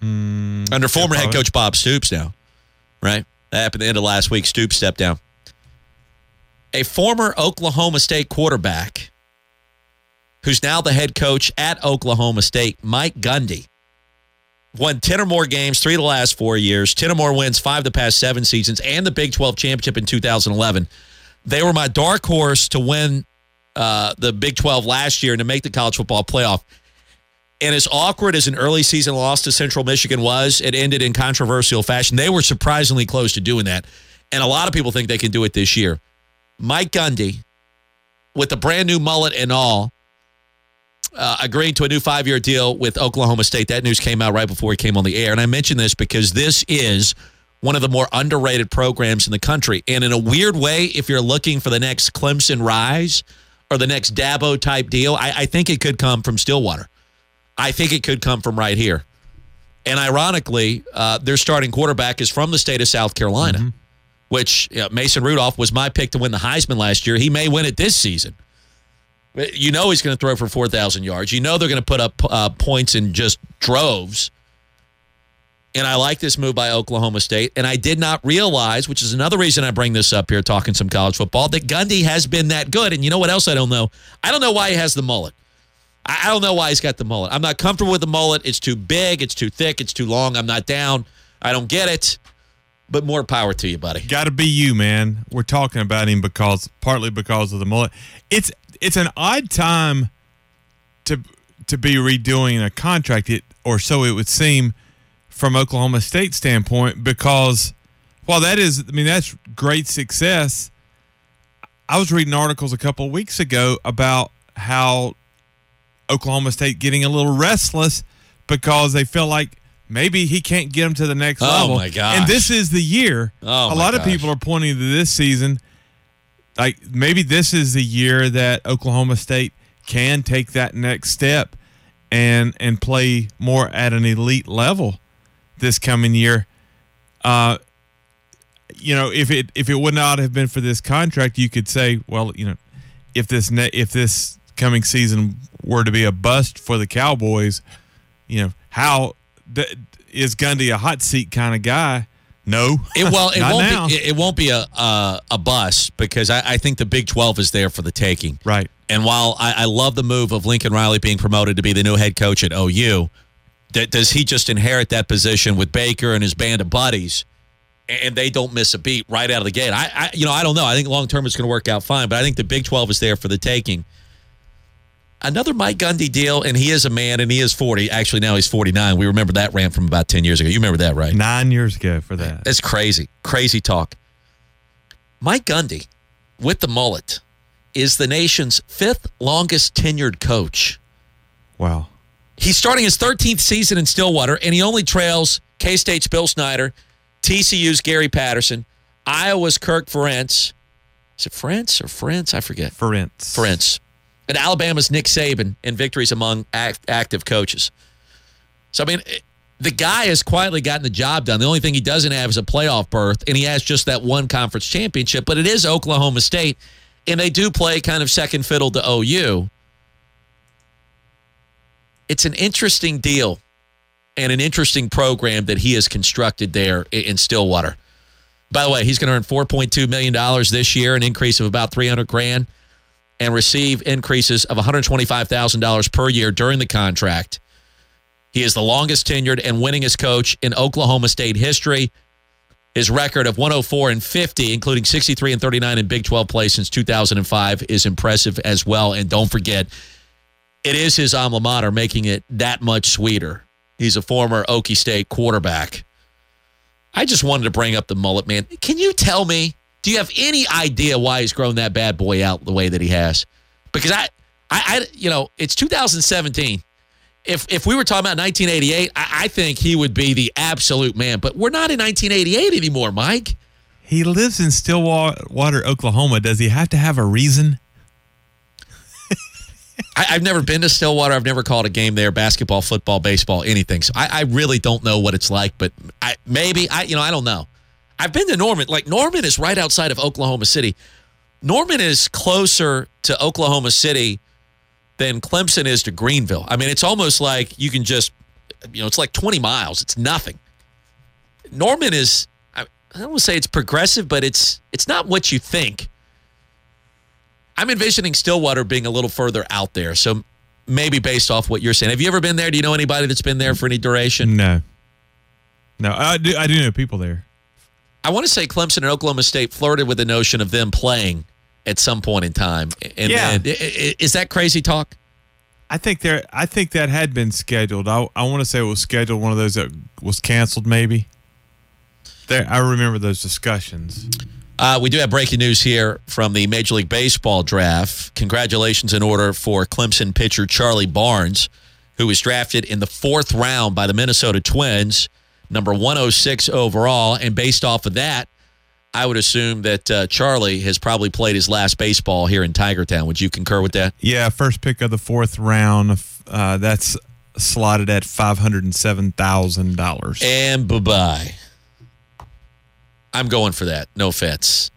Mm, Under former head coach Bob Stoops now, right? That happened at the end of last week. Stoops stepped down. A former Oklahoma State quarterback who's now the head coach at Oklahoma State, Mike Gundy, won 10 or more games three of the last four years, 10 or more wins five the past seven seasons, and the Big 12 championship in 2011. They were my dark horse to win uh, the Big 12 last year and to make the college football playoff. And as awkward as an early season loss to Central Michigan was, it ended in controversial fashion. They were surprisingly close to doing that. And a lot of people think they can do it this year. Mike Gundy, with the brand new mullet and all, uh, agreeing to a new five year deal with Oklahoma State. That news came out right before he came on the air. And I mention this because this is one of the more underrated programs in the country. And in a weird way, if you're looking for the next Clemson rise or the next Dabo type deal, I, I think it could come from Stillwater. I think it could come from right here. And ironically, uh, their starting quarterback is from the state of South Carolina, mm-hmm. which you know, Mason Rudolph was my pick to win the Heisman last year. He may win it this season. You know he's going to throw for 4,000 yards. You know they're going to put up uh, points in just droves. And I like this move by Oklahoma State. And I did not realize, which is another reason I bring this up here talking some college football, that Gundy has been that good. And you know what else I don't know? I don't know why he has the mullet. I don't know why he's got the mullet. I'm not comfortable with the mullet. It's too big, it's too thick, it's too long. I'm not down. I don't get it. But more power to you, buddy. Got to be you, man. We're talking about him because partly because of the mullet. It's it's an odd time to to be redoing a contract. It or so it would seem from Oklahoma State standpoint because while that is, I mean, that's great success. I was reading articles a couple of weeks ago about how Oklahoma State getting a little restless because they feel like maybe he can't get them to the next Oh, level. my gosh. And this is the year. Oh, a lot of people are pointing to this season. Like maybe this is the year that Oklahoma State can take that next step and and play more at an elite level this coming year. Uh, you know, if it if it would not have been for this contract, you could say, well, you know, if this ne- if this coming season were to be a bust for the Cowboys, you know, how th- is Gundy a hot seat kind of guy? No, It, well, it [LAUGHS] won't now. be. It, it won't be a a, a bust because I, I think the Big Twelve is there for the taking. Right. And while I, I love the move of Lincoln Riley being promoted to be the new head coach at OU, does he just inherit that position with Baker and his band of buddies, and they don't miss a beat right out of the gate? I, I you know, I don't know. I think long term it's going to work out fine, but I think the Big Twelve is there for the taking. Another Mike Gundy deal, and he is a man, and he is forty. Actually, now he's forty nine. We remember that rant from about ten years ago. You remember that, right? Nine years ago for that. That's crazy. Crazy talk. Mike Gundy, with the mullet, is the nation's fifth longest tenured coach. Wow. He's starting his 13th season in Stillwater, and he only trails K State's Bill Snyder, TCU's Gary Patterson, Iowa's Kirk Ferentz. Is it Ferentz or Ferentz? I forget. Ferentz. Ferentz. And Alabama's Nick Saban in victories among act- active coaches. So, I mean, it- the guy has quietly gotten the job done. The only thing he doesn't have is a playoff berth, and he has just that one conference championship, but it is Oklahoma State, and they do play kind of second fiddle to OU. It's an interesting deal and an interesting program that he has constructed there in Stillwater. By the way, he's going to earn $4.2 million this year, an increase of about 300 grand, and receive increases of $125,000 per year during the contract. He is the longest tenured and winningest coach in Oklahoma State history. His record of 104 and 50, including 63 and 39 in Big 12 play since 2005, is impressive as well. And don't forget, it is his alma mater, making it that much sweeter. He's a former Okie State quarterback. I just wanted to bring up the mullet, man. Can you tell me? Do you have any idea why he's grown that bad boy out the way that he has? Because I, I, I you know, it's 2017. If if we were talking about 1988, I, I think he would be the absolute man. But we're not in 1988 anymore, Mike. He lives in Stillwater, Oklahoma. Does he have to have a reason? [LAUGHS] I, I've never been to Stillwater. I've never called a game there, basketball, football, baseball, anything. So I, I really don't know what it's like. But I maybe I you know I don't know. I've been to Norman. Like Norman is right outside of Oklahoma City. Norman is closer to Oklahoma City than Clemson is to Greenville. I mean, it's almost like you can just you know it's like 20 miles. It's nothing. Norman is I, don't want to say it's progressive, but it's it's not what you think. I'm envisioning Stillwater being a little further out there. So maybe based off what you're saying. Have you ever been there? Do you know anybody that's been there for any duration? No. No, I do. I do know people there. I want to say Clemson and Oklahoma State flirted with the notion of them playing at some point in time. And Yeah. then- is that crazy talk? I think there. I think that had been scheduled. I, I want to say it was scheduled. One of those that was canceled, maybe. There, I remember those discussions. Uh, we do have breaking news here from the Major League Baseball draft. Congratulations in order for Clemson pitcher Charlie Barnes, who was drafted in the fourth round by the Minnesota Twins, number 106 overall. And based off of that, I would assume that uh, Charlie has probably played his last baseball here in Tiger Town. Would you concur with that? Yeah, first pick of the fourth round. Uh, that's slotted at five hundred and seven thousand dollars. And bye bye. I'm going for that. No offense.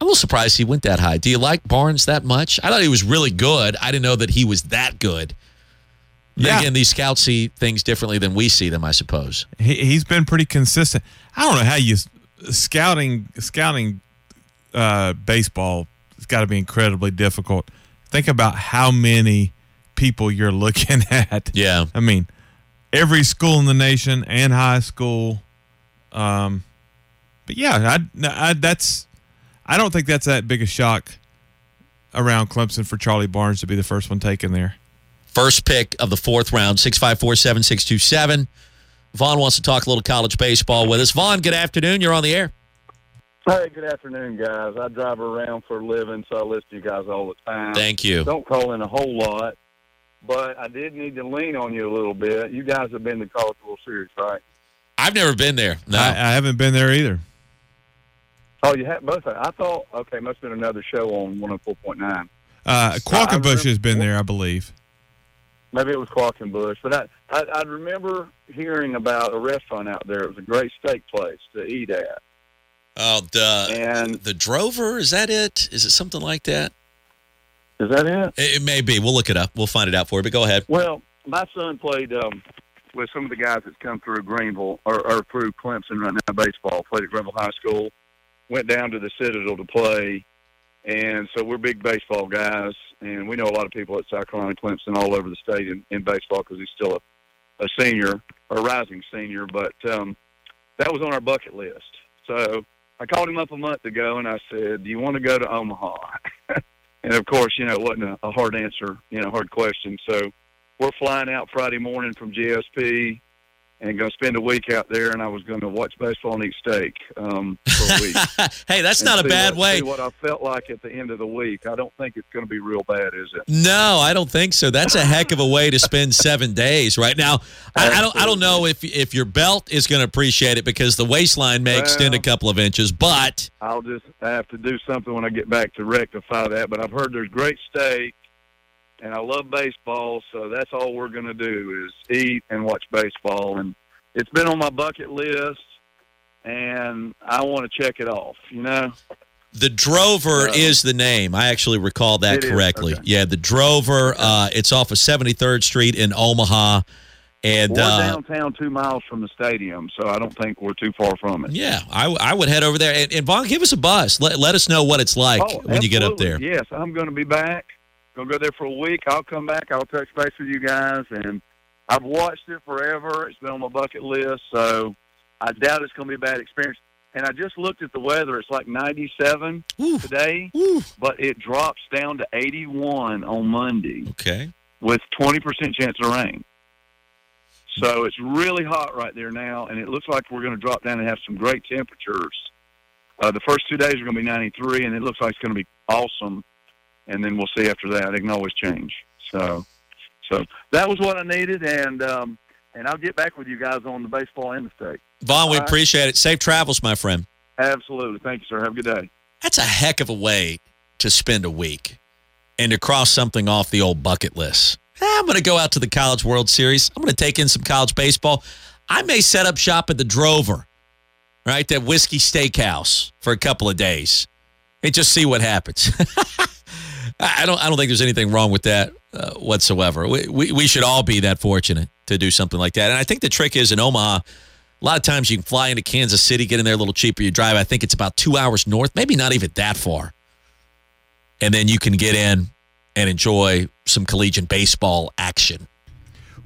I'm a little surprised he went that high. Do you like Barnes that much? I thought he was really good. I didn't know that he was that good. Then Yeah. again, these scouts see things differently than we see them, I suppose. He, he's been pretty consistent. I don't know how you scouting scouting uh, baseball. It's got to be incredibly difficult. Think about how many people you're [LAUGHS] looking at. Yeah, I mean, every school in the nation and high school. Um, but yeah, I, I that's I don't think that's that big a shock around Clemson for Charlie Barnes to be the first one taken there. First pick of the fourth round, 654 7627. Vaughn wants to talk a little college baseball with us. Vaughn, good afternoon. You're on the air. Hey, good afternoon, guys. I drive around for a living, so I listen to you guys all the time. Thank you. Don't call in a whole lot, but I did need to lean on you a little bit. You guys have been to College World Series, right? I've never been there. No. I, I haven't been there either. Oh, you have both. I thought, okay, must have been another show on 104.9. Uh, Qualkenbush has been there, I believe. Maybe it was Qualkenbush, but I, I I remember hearing about a restaurant out there. It was a great steak place to eat at. Oh, the and the Drover is that it? Is it something like that? Is that it? It, it may be. We'll look it up. We'll find it out for you. But go ahead. Well, my son played um, with some of the guys that's come through Greenville or, or through Clemson right now baseball. Played at Greenville High School. Went down to the Citadel to play, and so we're big baseball guys. And we know a lot of people at South Carolina, Clemson, all over the state in, in baseball because he's still a, a senior, a rising senior. But um, that was on our bucket list. So I called him up a month ago and I said, "Do you want to go to Omaha?" [LAUGHS] and of course, you know, it wasn't a, a hard answer, you know, hard question. So we're flying out Friday morning from GSP and going to spend a week out there. And I was going to watch baseball and eat steak um, for a [LAUGHS] week. hey, that's And not a bad what, way. What I felt like at the end of the week. I don't think it's going to be real bad, is it? No, I don't think so. That's a heck of a way to spend [LAUGHS] seven days right now. I, I don't. I don't know if if your belt is going to appreciate it because the waistline may extend a couple of inches. But I'll just have to do something when I get back to rectify that. But I've heard there's great steak, and I love baseball, so that's all we're going to do is eat and watch baseball. And it's been on my bucket list, and I want to check it off. You know, the Drover is the name. I actually recall that It is, correctly. Yeah, the Drover. Uh, it's off of Seventy Third Street in Omaha, and we're uh, downtown, two miles from the stadium, so I don't think we're too far from it. yeah, I, I would head over there. And, and Vaughn, give us a buzz. Let, let us know what it's like Oh, when you get up there. Yes, I'm going to be back. Going to go there for a week. I'll come back. I'll touch base with you guys, and I've watched it forever. It's been on my bucket list, so I doubt it's going to be a bad experience. And I just looked at the weather. It's like 97 today, but it drops down to 81 on Monday Okay. with 20% chance of rain. So it's really hot right there now, and it looks like we're going to drop down and have some great temperatures. Uh, the first two days are going to be 93, and it looks like it's going to be awesome. And then we'll see after that. It can always change. So, so that was what I needed, and um, and I'll get back with you guys on the baseball and the state. Vaughn, we right. appreciate it. Safe travels, my friend. Absolutely. Thank you, sir. Have a good day. That's a heck of a way to spend a week and to cross something off the old bucket list. Eh, I'm going to go out to the College World Series. I'm going to take in some college baseball. I may set up shop at the Drover, right? That whiskey steakhouse for a couple of days and just see what happens. [LAUGHS] I don't. I don't think there's anything wrong with that uh, whatsoever. We, we we should all be that fortunate to do something like that. And I think the trick is in Omaha. A lot of times you can fly into Kansas City, get in there a little cheaper. You drive. I think it's about two hours north, maybe not even that far, and then you can get in and enjoy some collegiate baseball action.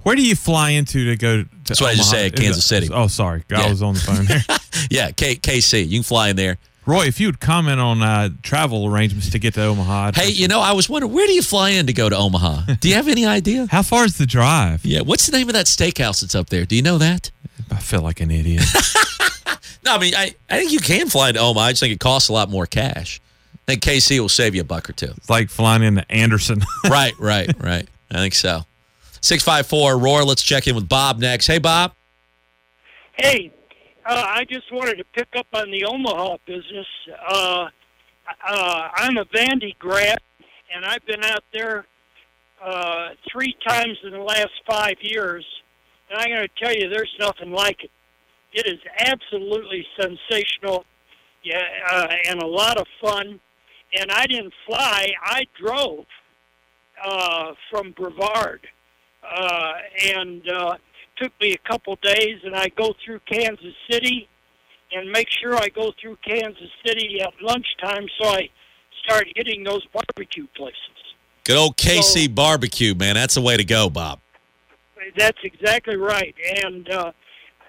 Where do you fly into to go to That's what I just Omaha? said, Kansas City. Oh, sorry. I Yeah. was on the phone there. [LAUGHS] Yeah, K- KC. You can fly in there. Roy, if you would comment on uh, travel arrangements to get to Omaha. I'd Hey, you know, I was wondering where do you fly in to go to Omaha? Do you have any idea? [LAUGHS] How far is the drive? Yeah, what's the name of that steakhouse that's up there? Do you know that? I feel like an idiot. [LAUGHS] No, I mean, I, I think you can fly to Omaha. I just think it costs a lot more cash. I think KC will save you a buck or two. It's like flying into Anderson. [LAUGHS] right, right, right. I think so. 654 Roar. Let's check in with Bob next. Hey, Bob. Hey, uh, I just wanted to pick up on the Omaha business. Uh, uh, I'm a Vandy grad, and I've been out there uh, three times in the last five years, and I'm going to tell you, there's nothing like it. It is absolutely sensational, yeah, uh, and a lot of fun. And I didn't fly; I drove uh, from Brevard, uh, and uh, took me a couple days, and I go through Kansas City, and make sure I go through Kansas City at lunchtime, so I start hitting those barbecue places. Good old KC barbecue, man. That's the way to go, Bob. That's exactly right. And uh,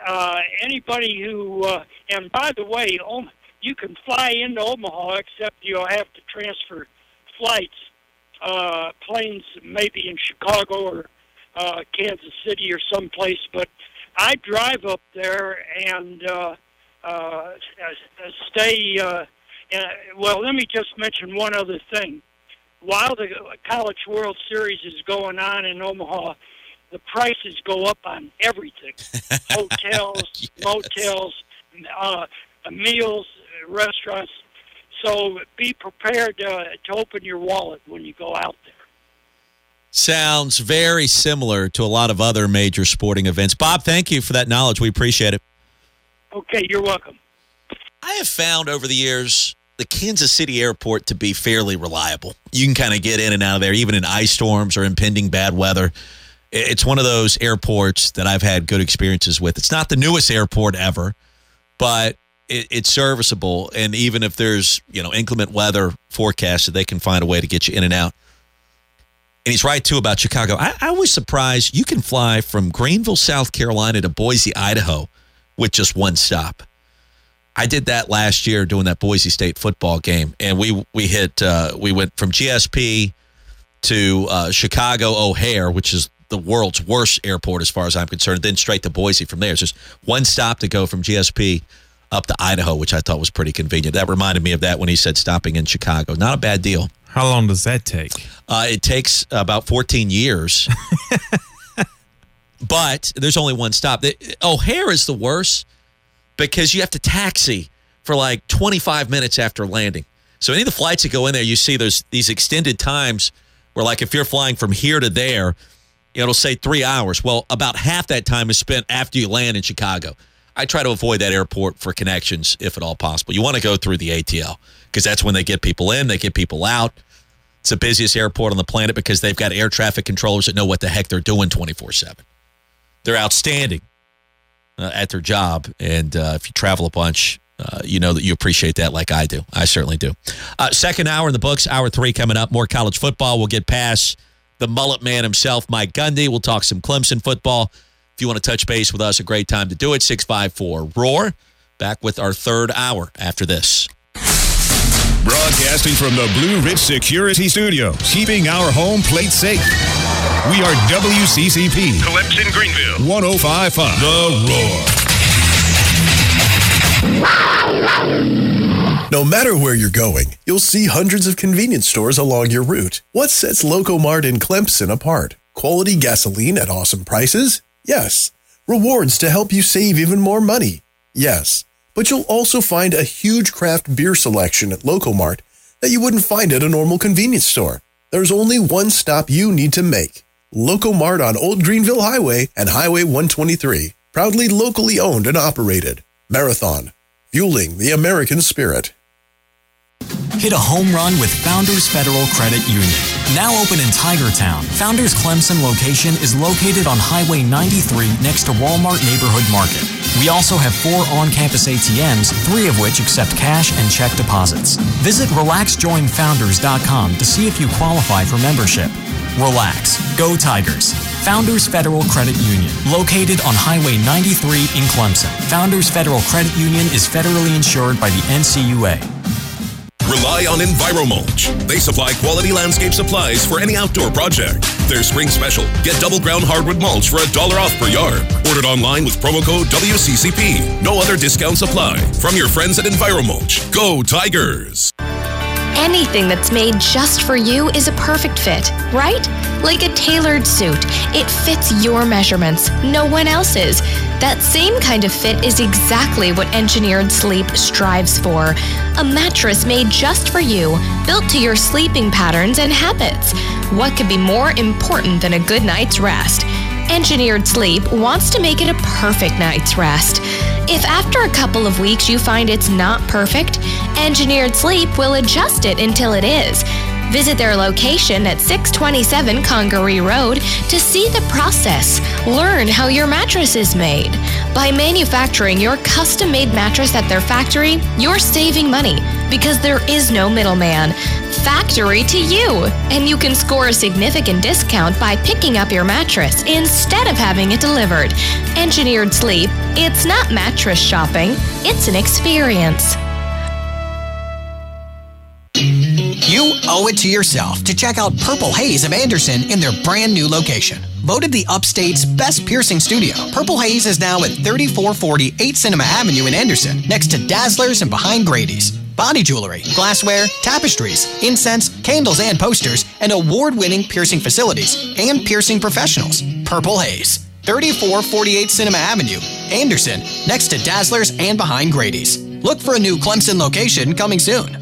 uh, anybody who, uh, and by the way, Om- you can fly into Omaha, except you'll have to transfer flights, uh, planes maybe in Chicago or uh, Kansas City or someplace. But I drive up there and uh, uh, stay. Uh, in, well, let me just mention one other thing. While the College World Series is going on in Omaha, the prices go up on everything: [LAUGHS] hotels, yes. motels, uh, meals, restaurants. So be prepared to, to open your wallet when you go out there. Sounds very similar to a lot of other major sporting events. Bob, thank you for that knowledge. We appreciate it. Okay, you're welcome. I have found over the years the Kansas City airport to be fairly reliable. You can kind of get in and out of there, even in ice storms or impending bad weather. It's one of those airports that I've had good experiences with. It's not the newest airport ever, but it, it's serviceable. And even if there's you know inclement weather forecasted, they can find a way to get you in and out. And he's right too about Chicago. I, I was surprised you can fly from Greenville, South Carolina to Boise, Idaho with just one stop. I did that last year doing that Boise State football game, and we we hit uh, we went from GSP to uh, Chicago O'Hare, which is the world's worst airport as far as I'm concerned. Then straight to Boise from there. It's just one stop to go from GSP up to Idaho, which I thought was pretty convenient. That reminded me of that when he said stopping in Chicago. Not a bad deal. How long does that take? Uh, it takes about 14 years. [LAUGHS] but there's only one stop. O'Hare is the worst because you have to taxi for like 25 minutes after landing. So any of the flights that go in there, you see there's these extended times where, like, if you're flying from here to there, it'll say three hours. Well, about half that time is spent after you land in Chicago. I try to avoid that airport for connections if at all possible. You want to go through the ATL because that's when they get people in, they get people out. It's the busiest airport on the planet because they've got air traffic controllers that know what the heck they're doing 24 7. They're outstanding uh, at their job. And uh, if you travel a bunch, uh, you know that you appreciate that like I do. I certainly do. Uh, second hour in the books, hour three coming up. More college football. We'll get past the mullet man himself, Mike Gundy. We'll talk some Clemson football. If you want to touch base with us, a great time to do it. 654 Roar. Back with our third hour after this. Broadcasting from the Blue Ridge Security Studio, keeping our home plate safe. We are WCCP. Clemson Greenville. 1055. The Roar. No matter where you're going, you'll see hundreds of convenience stores along your route. What sets Locomart in Clemson apart? Quality gasoline at awesome prices? Yes. Rewards to help you save even more money? Yes. But you'll also find a huge craft beer selection at Locomart that you wouldn't find at a normal convenience store. There's only one stop you need to make. Locomart on Old Greenville Highway and Highway 123. Proudly locally owned and operated. Marathon. Fueling the American spirit. Hit a home run with Founders Federal Credit Union. Now open in Tigertown, Founders Clemson location is located on Highway 93 next to Walmart Neighborhood Market. We also have four on-campus ATMs, three of which accept cash and check deposits. Visit relaxjoinfounders.com to see if you qualify for membership. Relax. Go Tigers. Founders Federal Credit Union, located on Highway 93 in Clemson. Founders Federal Credit Union is federally insured by the NCUA. Rely on EnviroMulch. They supply quality landscape supplies for any outdoor project. Their spring special. Get double ground hardwood mulch for a dollar off per yard. Ordered online with promo code WCCP. No other discounts apply. From your friends at EnviroMulch. Go Tigers! Anything that's made just for you is a perfect fit, right? Like a tailored suit. It fits your measurements, no one else's. That same kind of fit is exactly what Engineered Sleep strives for. A mattress made just for you, built to your sleeping patterns and habits. What could be more important than a good night's rest? Engineered Sleep wants to make it a perfect night's rest. If after a couple of weeks you find it's not perfect, Engineered Sleep will adjust it until it is. Visit their location at 627 Congaree Road to see the process. Learn how your mattress is made. By manufacturing your custom made mattress at their factory, you're saving money because there is no middleman. Factory to you! And you can score a significant discount by picking up your mattress instead of having it delivered. Engineered Sleep, it's not mattress shopping, it's an experience. You owe it to yourself to check out Purple Haze of Anderson in their brand new location. Voted the Upstate's best piercing studio, Purple Haze is now at 3440 8 Cinema Avenue in Anderson, next to Dazzlers and behind Grady's. Body jewelry, glassware, tapestries, incense, candles, and posters, and award winning piercing facilities and piercing professionals. Purple Haze. 3448 Cinema Avenue, Anderson, next to Dazzlers and behind Grady's. Look for a new Clemson location coming soon.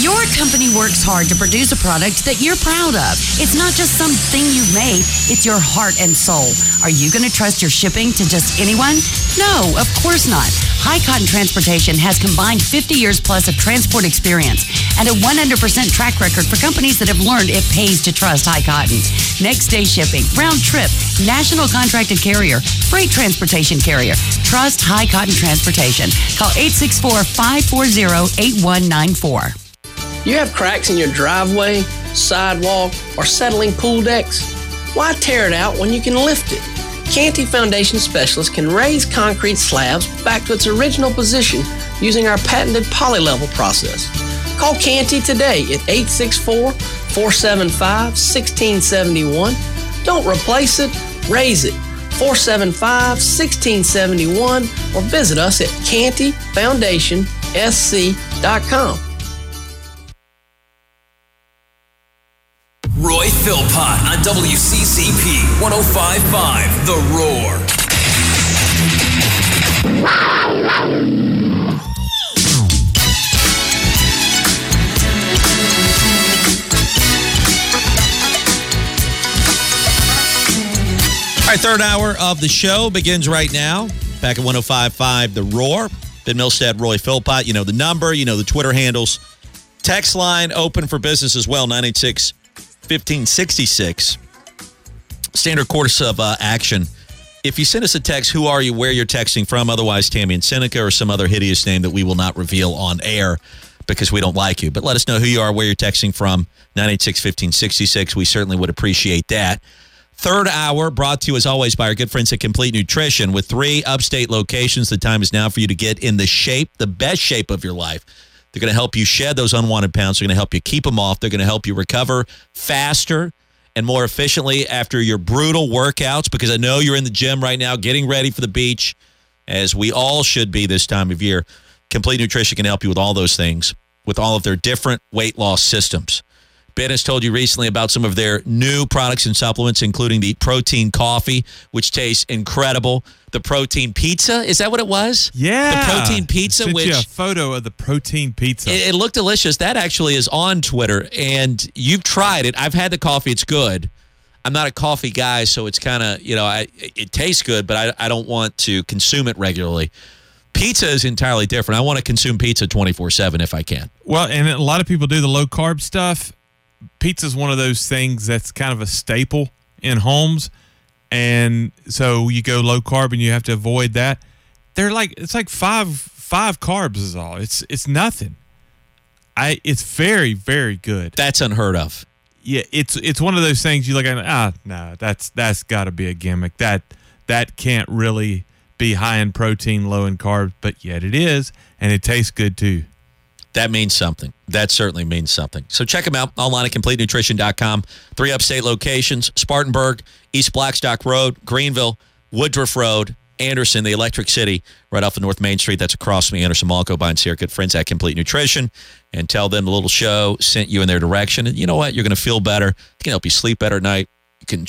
Your company works hard to produce a product that you're proud of. It's not just something you've made, it's your heart and soul. Are you going to trust your shipping to just anyone? No, of course not. High Cotton Transportation has combined 50 years plus of transport experience and a 100% track record for companies that have learned it pays to trust High Cotton. Next day shipping, round trip, national contracted carrier, freight transportation carrier. Trust High Cotton Transportation. Call 864 540 8194. You have cracks in your driveway, sidewalk, or settling pool decks? Why tear it out when you can lift it? Canty Foundation Specialists can raise concrete slabs back to its original position using our patented polylevel process. Call Canty today at 864 475 1671. Don't replace it, raise it. 475 1671 or visit us at cantyfoundationsc.com. Roy Philpott on WCCP 1055 The Roar. All right, third hour of the show begins right now. Back at 1055 The Roar. Ben Milstead, Roy Philpott. You know the number, you know the Twitter handles. Text line open for business as well, 986 1566. Standard course of uh, action. If you send us a text, who are you, where you're texting from? Otherwise, Tammy and Seneca or some other hideous name that we will not reveal on air because we don't like you. But let us know who you are, where you're texting from, 986 1566. We certainly would appreciate that. Third hour brought to you as always by our good friends at Complete Nutrition. With three upstate locations, the time is now for you to get in the shape, the best shape of your life. They're going to help you shed those unwanted pounds. They're going to help you keep them off. They're going to help you recover faster and more efficiently after your brutal workouts because I know you're in the gym right now getting ready for the beach, as we all should be this time of year. Complete Nutrition can help you with all those things with all of their different weight loss systems. Ben has told you recently about some of their new products and supplements, including the protein coffee, which tastes incredible. The protein pizza, is that what it was? Yeah. The protein pizza, Sent which you a photo of the protein pizza. it, it looked delicious. That actually is on Twitter, and you've tried it. I've had the coffee; it's good. I'm not a coffee guy, so it's kind of you know, I it tastes good, but I I don't want to consume it regularly. Pizza is entirely different. I want to consume pizza 24 seven if I can. Well, and a lot of people do the low carb stuff. Pizza's one of those things that's kind of a staple in homes. And so you go low carb and you have to avoid that. They're like it's like five five carbs is all. It's it's nothing. I it's very, very good. That's unheard of. Yeah, it's it's one of those things you look at ah no, that's that's gotta be a gimmick. That that can't really be high in protein, low in carbs, but yet it is, and it tastes good too. That means something. That certainly means something. So check them out online at CompleteNutrition.com. Three upstate locations Spartanburg, East Blackstock Road, Greenville, Woodruff Road, Anderson, the Electric City, right off of North Main Street. That's across from the Anderson Mall. Go by and good friends at Complete Nutrition and tell them the little show sent you in their direction. And you know what? You're going to feel better. It can help you sleep better at night. You can